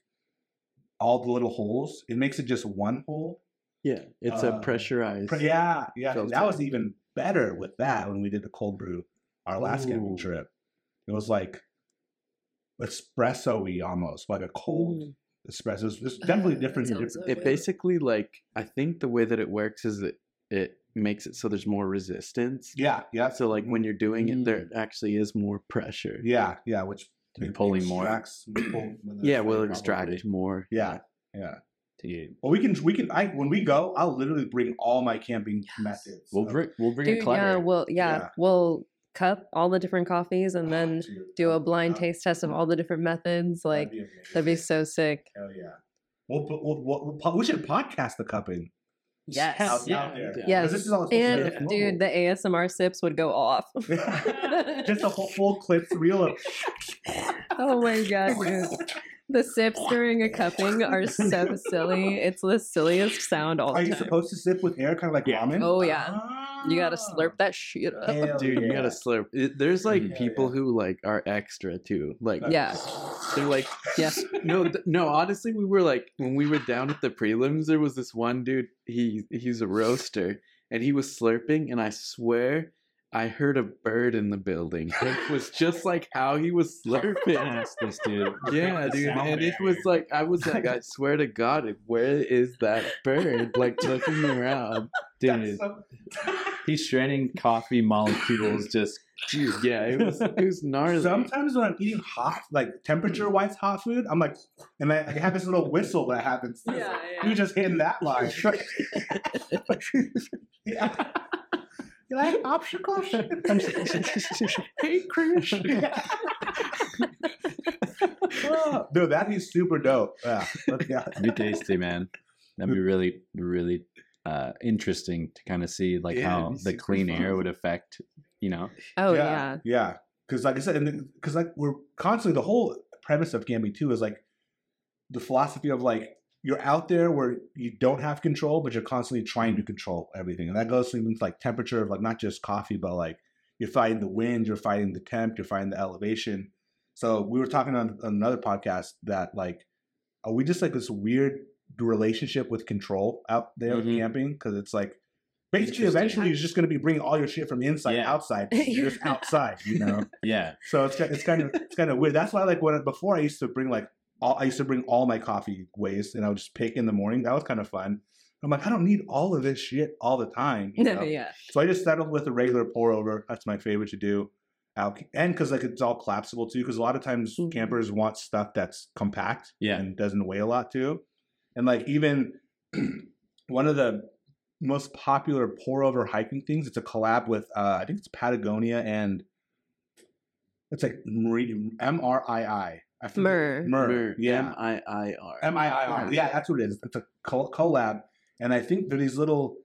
all the little holes. It makes it just one hole. Yeah, it's Uh, a pressurized. Pre- Yeah, yeah. Filter. That was even better with that when we did the cold brew our last camping trip. It was like espresso-y almost, like a cold Mm. espresso. It's it's definitely different that different. so It basically like I think the way that it works is that it makes it so there's more resistance. Yeah, yeah. So like when you're doing it, there Mm. actually is more pressure. Yeah, yeah. Which To be it pulling more. pull Yeah, we'll extract more. Yeah, yeah. Dude. Well, we can we can. I when we go, I'll literally bring all my camping methods. We'll bring we'll bring Dude, a clutter. yeah, we'll yeah, Yeah. we'll cup all the different coffees and Oh, then dude, do oh a blind God, taste test of all the different methods. Like that'd be, that'd be so sick. Hell yeah. We'll, we'll, we'll, we'll, we'll- should podcast the cupping. Yes. Out, Yeah, out there. yeah. Yes. 'Cause This is all supposed to And be dude, the ASMR sips would go off. just a whole full clips reel of. oh my god, dude. The sips during a cupping are so silly. It's the silliest sound all Are the you time. supposed to sip with air, kind of like Yeah. ramen? Oh, yeah. You gotta Ah. slurp that shit up. Hell Dude, you yeah. gotta slurp. It, there's like Yeah, people yeah. who like are extra too. Like Yeah. they're like Yeah. no, th- no. Honestly, we were like when we were down at the prelims. There was this one dude. He he's a roaster, and he was slurping, and I swear I heard a bird in the building. It was just like how he was slurping. Yes, this dude. Yeah, dude, sound and it was barrier. like I was like, I swear to God, where is that bird? Like looking around, That's Dude, so- he's shredding coffee molecules just dude. Yeah, it was it was gnarly. Sometimes when I'm eating hot, like temperature wise hot food, I'm like, and I, I have this little whistle that happens. Yeah, yeah. You just hitting that line. yeah. You like popsicles? hey, Chris. Dude, that'd be super dope. Yeah. But yeah. be tasty, man. That'd be really, really uh, interesting to kind of see like Yeah, how the super clean fun. air would affect, you know. Oh yeah. Yeah. Because like I said, because like we're constantly the whole premise of camping too is like the philosophy of like you're out there where you don't have control, but you're constantly trying to control everything, and that goes to things like temperature of like not just coffee, but like you're fighting the wind, you're fighting the temp, you're fighting the elevation. So we were talking on, on another podcast that like, are we just like this weird relationship with control out there Mhm. camping? Because it's like basically eventually you're just going to be bringing all your shit from inside Yeah. outside. You're just outside, you know. Yeah. So it's it's kind of it's kind of weird. That's why like when before I used to bring like all I used to bring all my coffee waste and I would just pick in the morning. That was kind of fun. I'm like I don't need all of this shit all the time. you know? No, yeah. So I just settled with a regular pour over. That's my favorite to do. And because like it's all collapsible too. Because a lot of times Mhm. campers want stuff that's compact Yeah. and doesn't weigh a lot too. And like even one of the most popular pour over hiking things. It's a collab with uh, I think it's Patagonia and it's like Meridian M R I I. I forget- Mer. Mer. Mer, Yeah. M-I-I-R. M I I R. Yeah, that's what it is. It's a col- collab, and I think they're these little.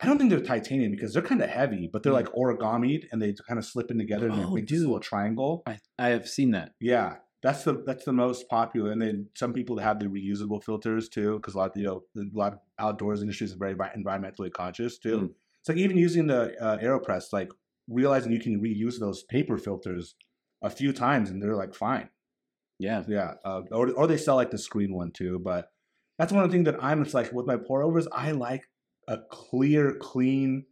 I don't think they're titanium because they're kind of heavy, but they're Mm. like origamied and they kind of slip in together and they Oh, make this dude. little triangle. I, I have seen that. Yeah, that's the that's the most popular. And then some people have the reusable filters too, because a lot of you know a lot of outdoors industries are very environmentally conscious too. Mm. It's like even using the uh, Aeropress, like realizing you can reuse those paper filters a few times and they're like fine. Yeah. Yeah, uh, or or they sell like the screen one too. But that's one of the things that I'm. It's like with my pour overs, I like a clear, clean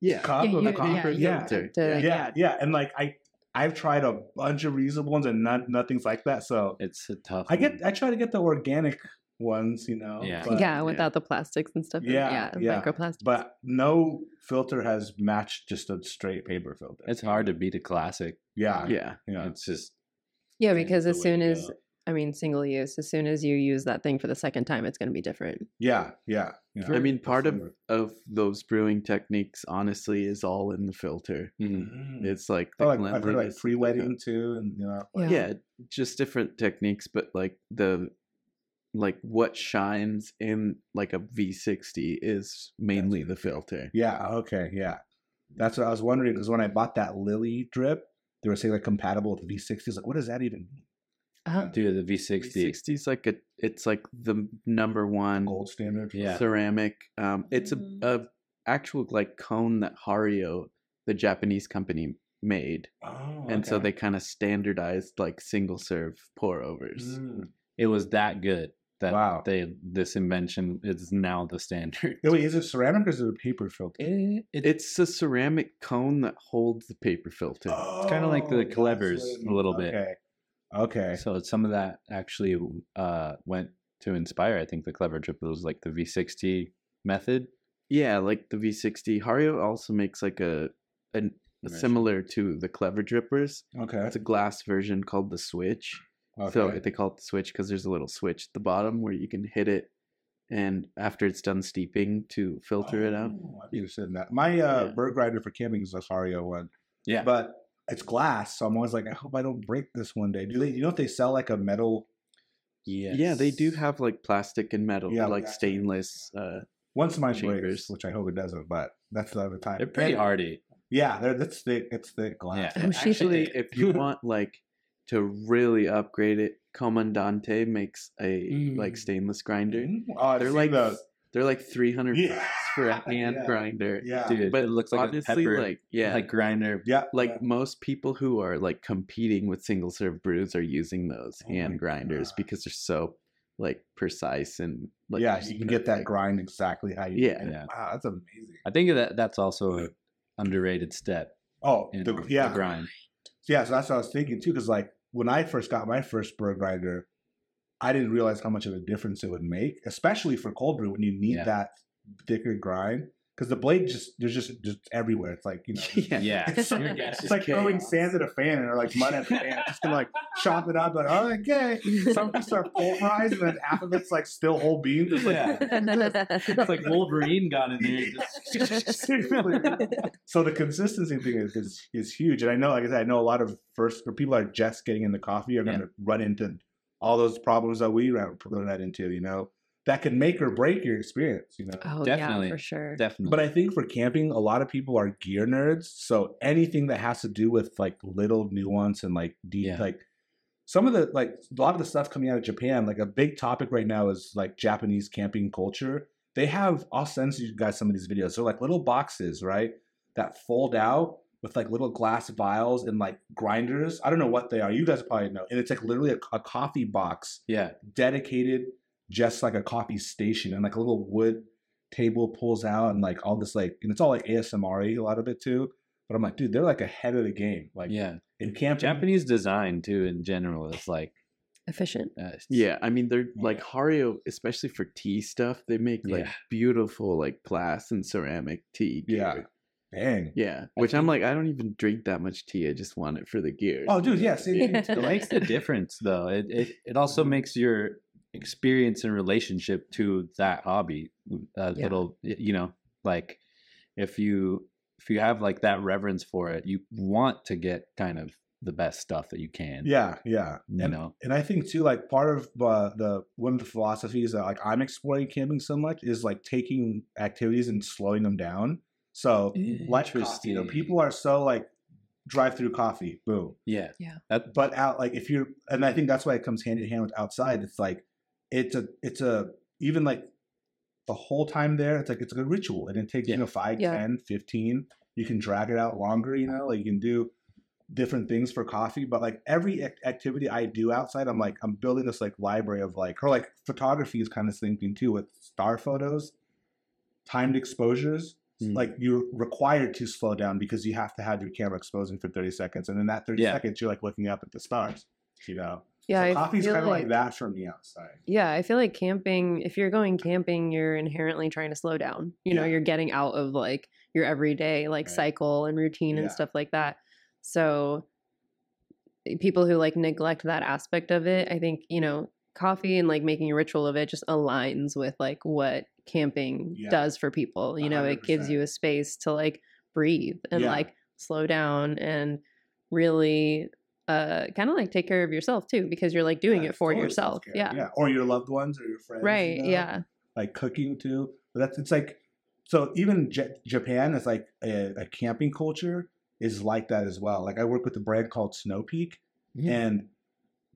Yeah. cup Yeah, of you- coffee. yeah, Yeah, filter. Yeah, yeah, and like I, I've tried a bunch of reusable ones and not nothing's like that. So It's a tough. I get, one. I try to get the organic ones, you know. Yeah. but, yeah, without the plastics and stuff. Yeah, yeah, yeah. microplastics. But no filter has matched just a straight paper filter. It's hard to beat a classic. yeah, Yeah. yeah. It's just yeah, because as soon as. I mean single use, as soon as you use that thing for the second time, it's going to be different. yeah, yeah, yeah. I mean, part of, of those brewing techniques, honestly, is all in the filter. mhm. Mm. It's like the Oh, like, I've heard like cleanliness. free wetting too, and you know, Yeah. yeah just different techniques but like the like what shines in like a v60 is mainly the filter Yeah. Okay. Yeah. That's what I was wondering because when I bought that Lily drip, they were saying like compatible with V60s. Like, what does that even mean? Uh, dude, the V60. v60 is like a it's like the number one Gold standard. Yeah. ceramic um it's a, Mhm. a actual like cone that hario the japanese company made Oh, and so they kind of standardized like single serve pour overs Mm. It was that good that Wow. they this invention is now the standard. Wait, is it ceramic or is it a paper filter? It, it, it's a ceramic cone that holds the paper filter It's kinda like the Oh, Clevers a little bit. Okay. Okay. so some of that actually uh, went to inspire. I think the clever drip was like the V60 method. Yeah, like the V60. Hario also makes like a, a, a similar to the Clever Drippers. Okay. It's a glass version called the Switch. Okay. So they call it the Switch because there's a little switch at the bottom where you can hit it, and after it's done steeping, to filter it out. Oh, I'd be interested in that. My uh, Yeah. burr grinder for camping is a Hario one, Yeah, but it's glass, so I'm always like, I hope I don't break this one day. Do they? You know if they sell like a metal? yes. Yeah, they do have like plastic and metal, Yeah, like yeah. stainless. Uh, Once mine breaks, Chambers. which I hope it doesn't, but that's the other time. they're pretty And- hardy. Yeah, they're that's thick. It's thick glass. Yeah. Oh, actually, if you want like to really upgrade it, Comandante makes a like Mm. stainless grinder. Mm, Oh, I've They're seen like those. they're like three hundred Yeah. bucks for a hand Yeah. grinder. Yeah, Dude, But it looks like honestly, a pepper, like yeah, like grinder. yeah, like yeah. most people who are like competing with single serve brews are using those Oh hand grinders God. because they're so like precise and like yeah, you can get that like, grind exactly how you. Yeah. Yeah. Wow, that's amazing. I think that that's also an underrated step Oh, in the, the yeah, grind. yeah. So that's what I was thinking too. Because like when I first got my first burr grinder, I didn't realize how much of a difference it would make, especially for cold brew when you need Yeah. that thicker grind. Because the blade just there's just just everywhere. It's like you know. yeah. Yeah, It's, You're it's like throwing sand at a fan and or like mud at a fan. Just gonna like chop it up, like oh, okay. Some pieces are pulverized, and then half of it's like still whole beans. It's like, Yeah. it's like Wolverine got in there. Just, so the consistency thing is, is is huge, and I know, like I said, I know a lot of first or people are just getting into coffee are going to run into all those problems that we ran run into. You know, that can make or break your experience. You know, oh Definitely. yeah, for sure. definitely. but I think for camping, a lot of people are gear nerds. So anything that has to do with like little nuance and like deep, Yeah. like some of the like a lot of the stuff coming out of Japan, like a big topic right now is like Japanese camping culture. They have, I'll send you guys some of these videos. They're like little boxes, right? That fold out with like little glass vials and like grinders. I don't know what they are. You guys probably know. And it's like literally a, a coffee box Yeah. dedicated just like a coffee station and like a little wood table pulls out and like all this like and it's all like ASMR a lot of it too. But I'm like, dude, they're like ahead of the game. Like Yeah. in camping. Japanese design too in general is like Efficient. uh, Yeah, I mean they're Yeah. like Hario, especially for tea stuff. They make like Yeah. beautiful like glass and ceramic tea. Yeah. Bang. Yeah. I Which I'm like, I don't even drink that much tea. I just want it for the gear. Oh, dude, yeah. Same thing. Yeah. it makes the difference though. It, it it also makes your experience and relationship to that hobby a Yeah. little y- you know like if you if you have like that reverence for it, you want to get kind of the best stuff that you can. Yeah, yeah. You and, know. and I think too, like part of uh, the one of the philosophies that like I'm exploring camping so much is like taking activities and slowing them down. So like coffee, you know, people are so like drive through coffee, boom. Yeah. Yeah. But out like if you're, and I think that's why it comes hand in hand with outside. It's like it's a it's a even like the whole time there, it's like it's a ritual, and it takes you know 5, Yeah. 10, 15. You can drag it out longer, you know, like you can do different things for coffee but like every activity i do outside i'm like i'm building this like library of like or like photography is kind of thinking too with star photos timed exposures Mm. like you're required to slow down because you have to have your camera exposing for 30 seconds and in that 30 Yeah. seconds you're like looking up at the stars you know Yeah, so coffee's kind of like, like- that from the outside Yeah, I feel like camping, if you're going camping, you're inherently trying to slow down. You know, you're getting out of like your everyday like Right. cycle and routine Yeah. and stuff like that. So eh, people who like neglect that aspect of it, I think, you know, coffee and like making a ritual of it just aligns with like what camping Yeah. does for people. You know, it gives you a space to like breathe and Yeah. like slow down and really uh kind of like take care of yourself too because you're like doing Yeah, it for totally yourself. Yeah. yeah or your loved ones or your friends you Right. know? Yeah. like cooking too. But that's it's like so even J- Japan is like a, a camping culture is like that as well. Like I work with a brand called Snow Peak, Yeah. and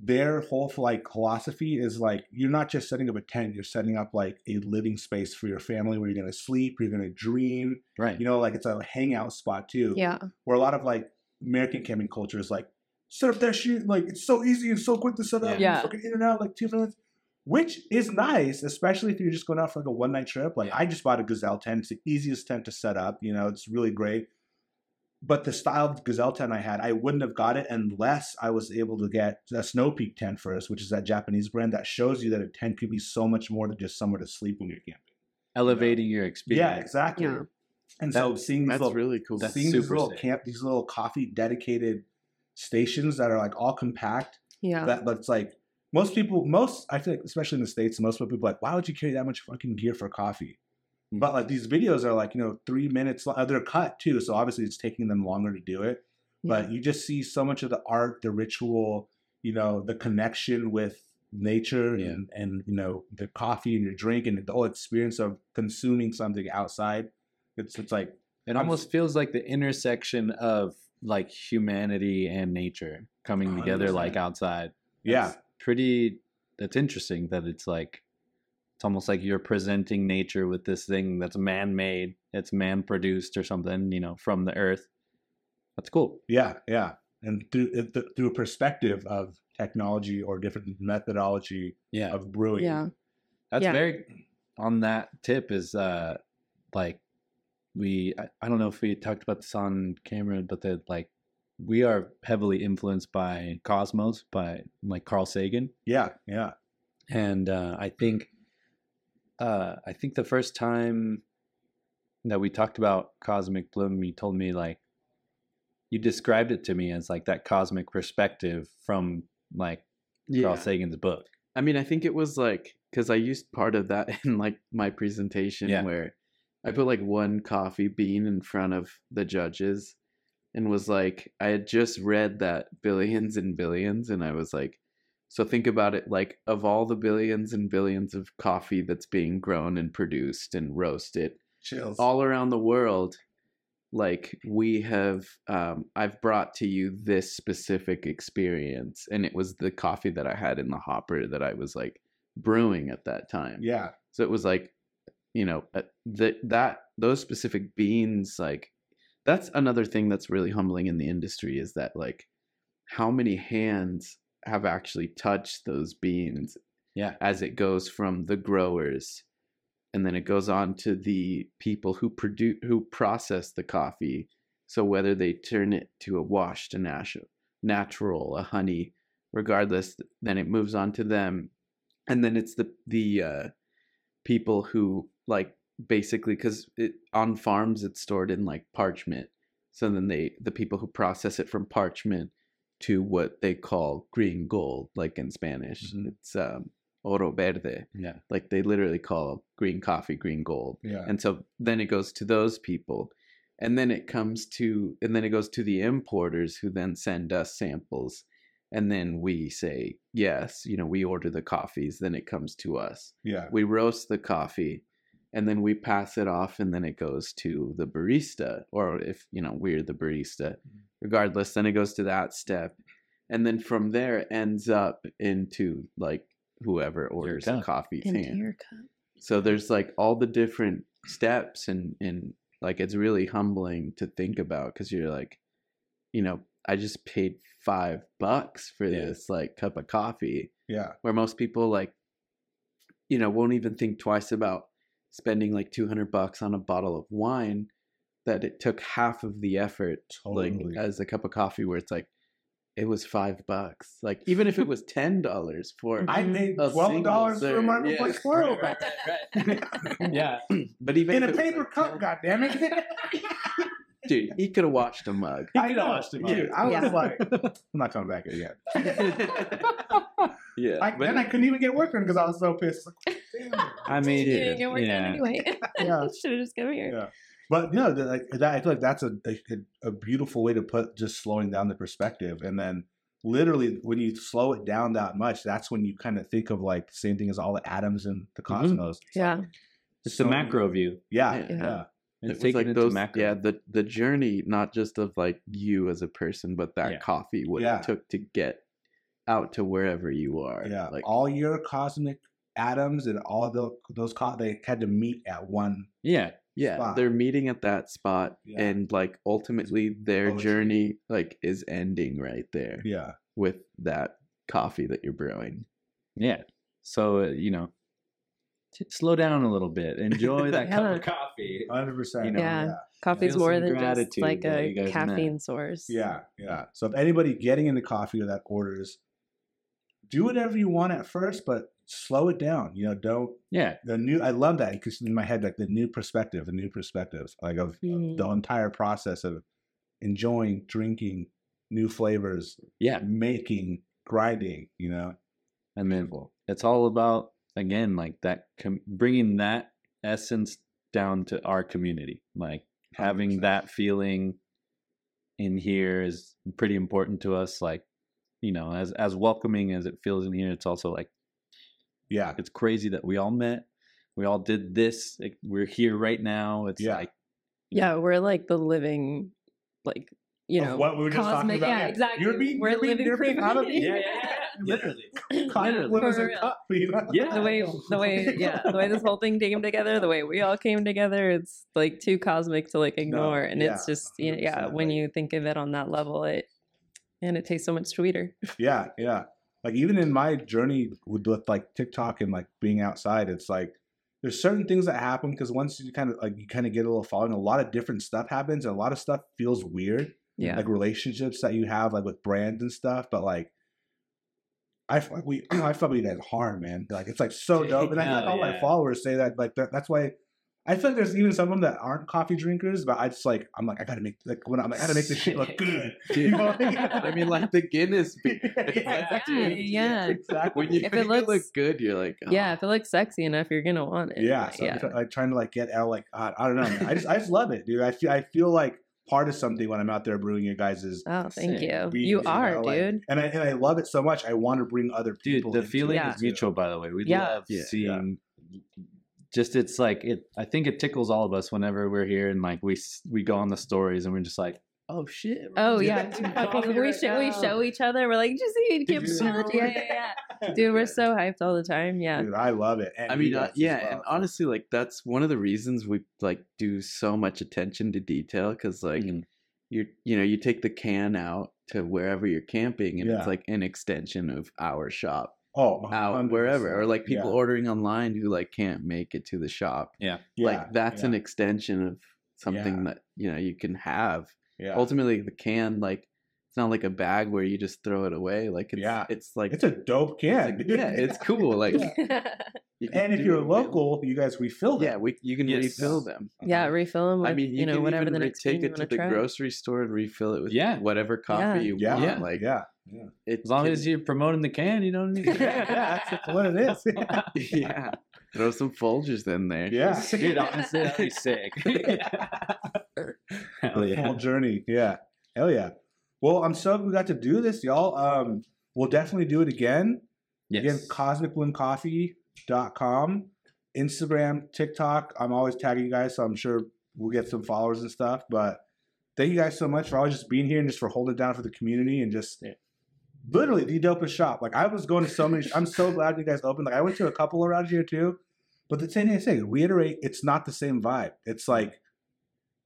their whole like philosophy is like you're not just setting up a tent, you're setting up like a living space for your family where you're gonna sleep, you're gonna dream. right. You know, like it's a hangout spot too. Yeah. Where a lot of like American camping culture is like set up that shit, like it's so easy and so quick to set up. Yeah. Yeah. Fucking in and out like two minutes which is nice, especially if you're just going out for like a one night trip. Like I just bought a Gazelle tent. It's the easiest tent to set up. You know, it's really great. But the style of Gazelle tent I had, I wouldn't have got it unless I was able to get a Snow Peak tent first, which is that Japanese brand that shows you that a tent can be so much more than just somewhere to sleep when you're camping. Elevating your experience. Yeah, exactly. Yeah. And so That- seeing these That's little, really cool. That's seeing these little sick. camp, these little coffee dedicated stations that are like all compact Yeah. that but it's like most people most i feel like especially in the states most people are like why would you carry that much fucking gear for coffee Mm. but like these videos are like you know three minutes lo- they're cut too so obviously it's taking them longer to do it but you just see so much of the art the ritual you know the connection with nature Yeah. and and you know the coffee and your drink and the whole experience of consuming something outside it's it's like It I'm- almost feels like the intersection of like humanity and nature coming together like 100%. outside. yeah That's pretty that's interesting that it's like it's almost like you're presenting nature with this thing that's man-made, it's man-produced or something, you know, from the earth. That's cool. Yeah, yeah, and through it- th- through a perspective of technology or different methodology Yeah. of brewing. yeah. That's Yeah. very on that tip is uh like we I, I don't know if we talked about this on camera, but that like we are heavily influenced by Cosmos by like Carl Sagan. yeah, yeah, And uh I think uh I think the first time that we talked about cosmic bloom, you told me like you described it to me as like that cosmic perspective from like Carl. Sagan's book. I mean, I think it was like because I used part of that in like my presentation Yeah. where I put like one coffee bean in front of the judges and was like, I had just read that billions and billions, and I was like, so think about it like of all the billions and billions of coffee that's being grown and produced and roasted chills. all around the world like we have um i've brought to you this specific experience and it was the coffee that i had in the hopper that i was like brewing at that time yeah, so it was like you know uh, that that those specific beans like that's another thing that's really humbling in the industry is that like how many hands have actually touched those beans Yeah. as it goes from the growers and then it goes on to the people who produce who process the coffee so whether they turn it to a washed a natural natural a honey regardless then it moves on to them and then it's the the uh people who like basically because it on farms it's stored in like parchment so then they the people who process it from parchment to what they call green gold like in spanish Mhm. it's um oro verde Yeah. like they literally call green coffee green gold Yeah. and so then it goes to those people and then it comes to and then it goes to the importers who then send us samples and then we say yes you know we order the coffees then it comes to us yeah. we roast the coffee and then we pass it off and then it goes to the barista or if you know we're the barista mm. regardless then it goes to that step and then from there it ends up into like whoever orders the cup. coffee's Into hand your cup. so there's like all the different steps and and like it's really humbling to think about because you're like you know i just paid five bucks for Yeah. this like cup of coffee Yeah. where most people like you know won't even think twice about spending like 200 bucks on a bottle of wine that it took half of the effort Totally. like as a cup of coffee where it's like it was five bucks like even if it was ten dollars for I paid A twelve dollars for my serve, yeah. replace swirl. Right, right, right. yeah. but even In a paper like, cup, 10 goddamn it! dude he could have watched a mug I know, watched him, dude. I was Yeah. like, I'm not coming back here yet. yeah I, but then I couldn't even get work done because I was so pissed. Like, damn it. I mean, You didn't get work done yeah. anyway. Yeah. Should have just come here. Yeah. But no, the- like that, I feel like that's a, a a beautiful way to put just slowing down the perspective, and then literally when you slow it down that much, that's when you kind of think of like the same thing as all the atoms in the Mhm. cosmos. It's Yeah. like, It's the so- macro view. Yeah, Yeah. yeah, Yeah. It's it taking like it those macro. yeah the the journey not just of like you as a person but that Yeah. coffee what Yeah. it took to get out to wherever you are yeah. like all your cosmic atoms and all the, those co- they had to meet at one. yeah. yeah spot. they're meeting at that spot Yeah. and like ultimately their Poetry. journey like is ending right there Yeah, with that coffee that you're brewing Yeah. So, uh, you know, t- slow down a little bit. Enjoy that cup of coffee. hundred percent. You know, Yeah. Coffee's Feel more than just like a you guys met. caffeine source. Yeah, yeah. So if anybody getting into coffee or that orders, do whatever you want at first, but slow it down. You know, don't Yeah. the new. I love that because in my head, like the new perspective, the new perspectives, like of, of Mm. the entire process of enjoying, drinking new flavors, Yeah. making, grinding. You know, And then it's all about, again, like that, com- bringing that essence down to our community. Like having 100%. that feeling in here is pretty important to us. Like, you know, as, as welcoming as it feels in here, it's also like, yeah, it's crazy that we all met. We all did this. Like, we're here right now. It's Yeah. like, Yeah, we're like the living, like you Of know, what we were just talking about, Yeah, yeah. exactly. You're being- we're you're being- living you're being proof. out of- yeah, yeah, yeah. Literally. Cosmic livers For and real. cup, you know? Yeah. the way the way yeah the way this whole thing came together the way we all came together it's like too cosmic to like ignore and it's just you know, yeah when you think of it on that level it and it tastes so much sweeter Yeah, yeah. Like even in my journey with, with like TikTok and like being outside, it's like there's certain things that happen because once you kind of like you kind of get a little following, a lot of different stuff happens and a lot of stuff feels weird. yeah Like relationships that you have like with brands and stuff, but like I feel like we I feel like we guys harm, man. Like it's like so dope. And I think all my followers say that like that, that's why I feel like there's even some of them that aren't coffee drinkers, but I just like I'm like I gotta make like when I'm like, I gotta make this shit look good. Dude, know? I mean, like the Guinness beer. Yeah, yeah. exactly. When you If make it it, look looks- good, you're like, oh. yeah if it looks sexy enough you're gonna want it Yeah, so yeah I'm try- like trying to like get out like I, I don't know. man. I just I just love it, dude. I feel I feel like part of something when I'm out there brewing your guys' oh thank you beans, you are know, like- dude and I and I love it so much. I want to bring other people. Dude, the feeling it Yeah. is too. mutual, by the way. We Yeah. love Yeah, yeah. seeing. Just it's like it. I think it tickles all of us whenever we're here and like we we go on the stories and we're just like, oh shit. Oh Yeah. yeah, we right show we show each other. We're like, just you see Did you see Yeah, yeah, yeah. Dude, we're so hyped all the time. Yeah. Dude, I love it. And I mean, uh, yeah, well, and honestly, like that's one of the reasons we like do so much attention to detail because like Mhm. you you know you take the can out to wherever you're camping and Yeah. it's like an extension of our shop oh, out wherever or like people yeah. ordering online who like can't make it to the shop Yeah, like that's an extension of something Yeah. that you know you can have yeah. ultimately the can like not like a bag where you just throw it away like it's Yeah. it's like It's a dope can. it's like- yeah it's cool like you and if you're it, man. local, you guys refill them. yeah we you can Yes. refill them yeah, uh-huh. refill them with I mean, you, you know can whatever even the next take it to the try. grocery store and refill it with Yeah. whatever coffee Yeah. you yeah, want. yeah, Like yeah, yeah. it As long can- as you're promoting the can, you don't need. yeah, that's what it is. yeah, throw some Folgers in there. Yeah. Dude, honestly, that'd be sick. Hell yeah. full journey. Yeah. Hell yeah. Well, I'm so we got to do this, y'all. Um, we'll definitely do it again. Again, Yes. cosmicbloomcoffee.com, Instagram, TikTok. I'm always tagging you guys, so I'm sure we'll get some followers and stuff. But thank you guys so much for always just being here and just for holding it down for the community and just Yeah. literally the dopest shop. Like I was going to so many. I'm so glad you guys opened. Like I went to a couple around here too. But the same thing I say, reiterate, it's not the same vibe. It's like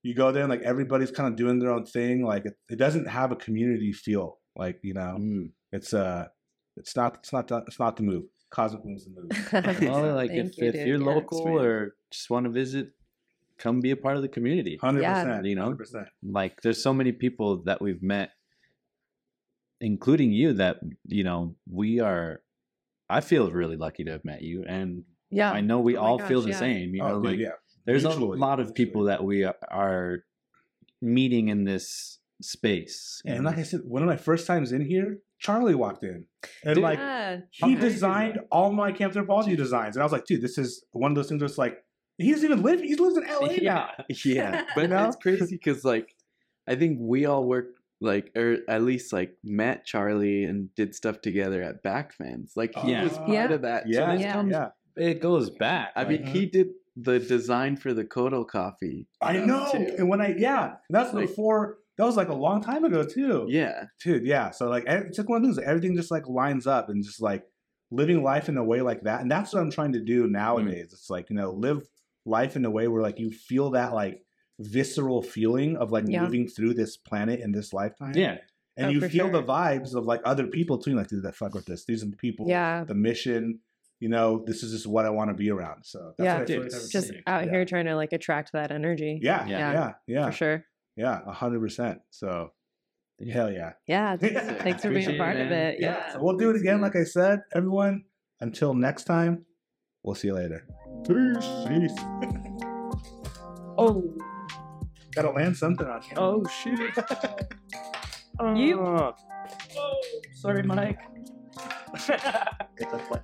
you go there and like everybody's kind of doing their own thing. Like it, it doesn't have a community feel. Like you know, Mm. it's uh, it's not, it's not, the, it's not the move. Cosmic Bloom's the move. Well, like if, you, if dude. you're Yeah. local Sweet. or just want to visit, come be a part of the community. Hundred Yeah. percent. You know? hundred percent. Like there's so many people that we've met, including you, that you know we are. I feel really lucky to have met you, and yeah. I know we Oh all gosh, feel the yeah. same. You know, Oh, dude, like yeah. There's mutually, a lot of people mutually. that we are, are meeting in this space. And like I said, one of my first times in here, Charlie walked in, and Dude. like yeah. he How designed all my camp anthropology designs, and I was like, dude, this is one of those things where it's like he doesn't even live. He lives in LA now. Yeah, but now it's crazy because like I think we all worked like or at least like met Charlie and did stuff together at Backfans. Like he Yeah. was part Yeah. of that. Yeah, too. Yeah. comes- yeah. it goes back. I mean, like, he uh-huh. did the design for the Kodo coffee. I stuff, know. too. And when I yeah, that's Like- before. That was like a long time ago too. Yeah, dude. Yeah. So like, it's like one of those things. Everything just like lines up and just like living life in a way like that. And that's what I'm trying to do mm. nowadays. It's like you know, live life in a way where like you feel that like visceral feeling of like Yeah. moving through this planet in this lifetime. yeah, and Oh, you for feel the vibes of like other people too. Like, dude, that fuck with this. These are the people. Yeah. The mission. You know, this is just what I want to be around. So that's Yeah. what Dude, feel like it's I've Just seen. out Yeah. here trying to like attract that energy. Yeah, Yeah. yeah, yeah, yeah, For sure. yeah, a hundred percent. So, hell yeah. Yeah. Thanks for being a part it, of it. Yeah. So we'll do it again, like I said, everyone. Until next time, we'll see you later. Peace. Peace. Oh. Gotta land something on here. Oh shit! You- Oh, sorry, Mike. It's a play.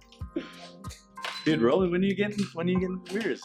Dude, Roland, when are you getting when are you getting beers?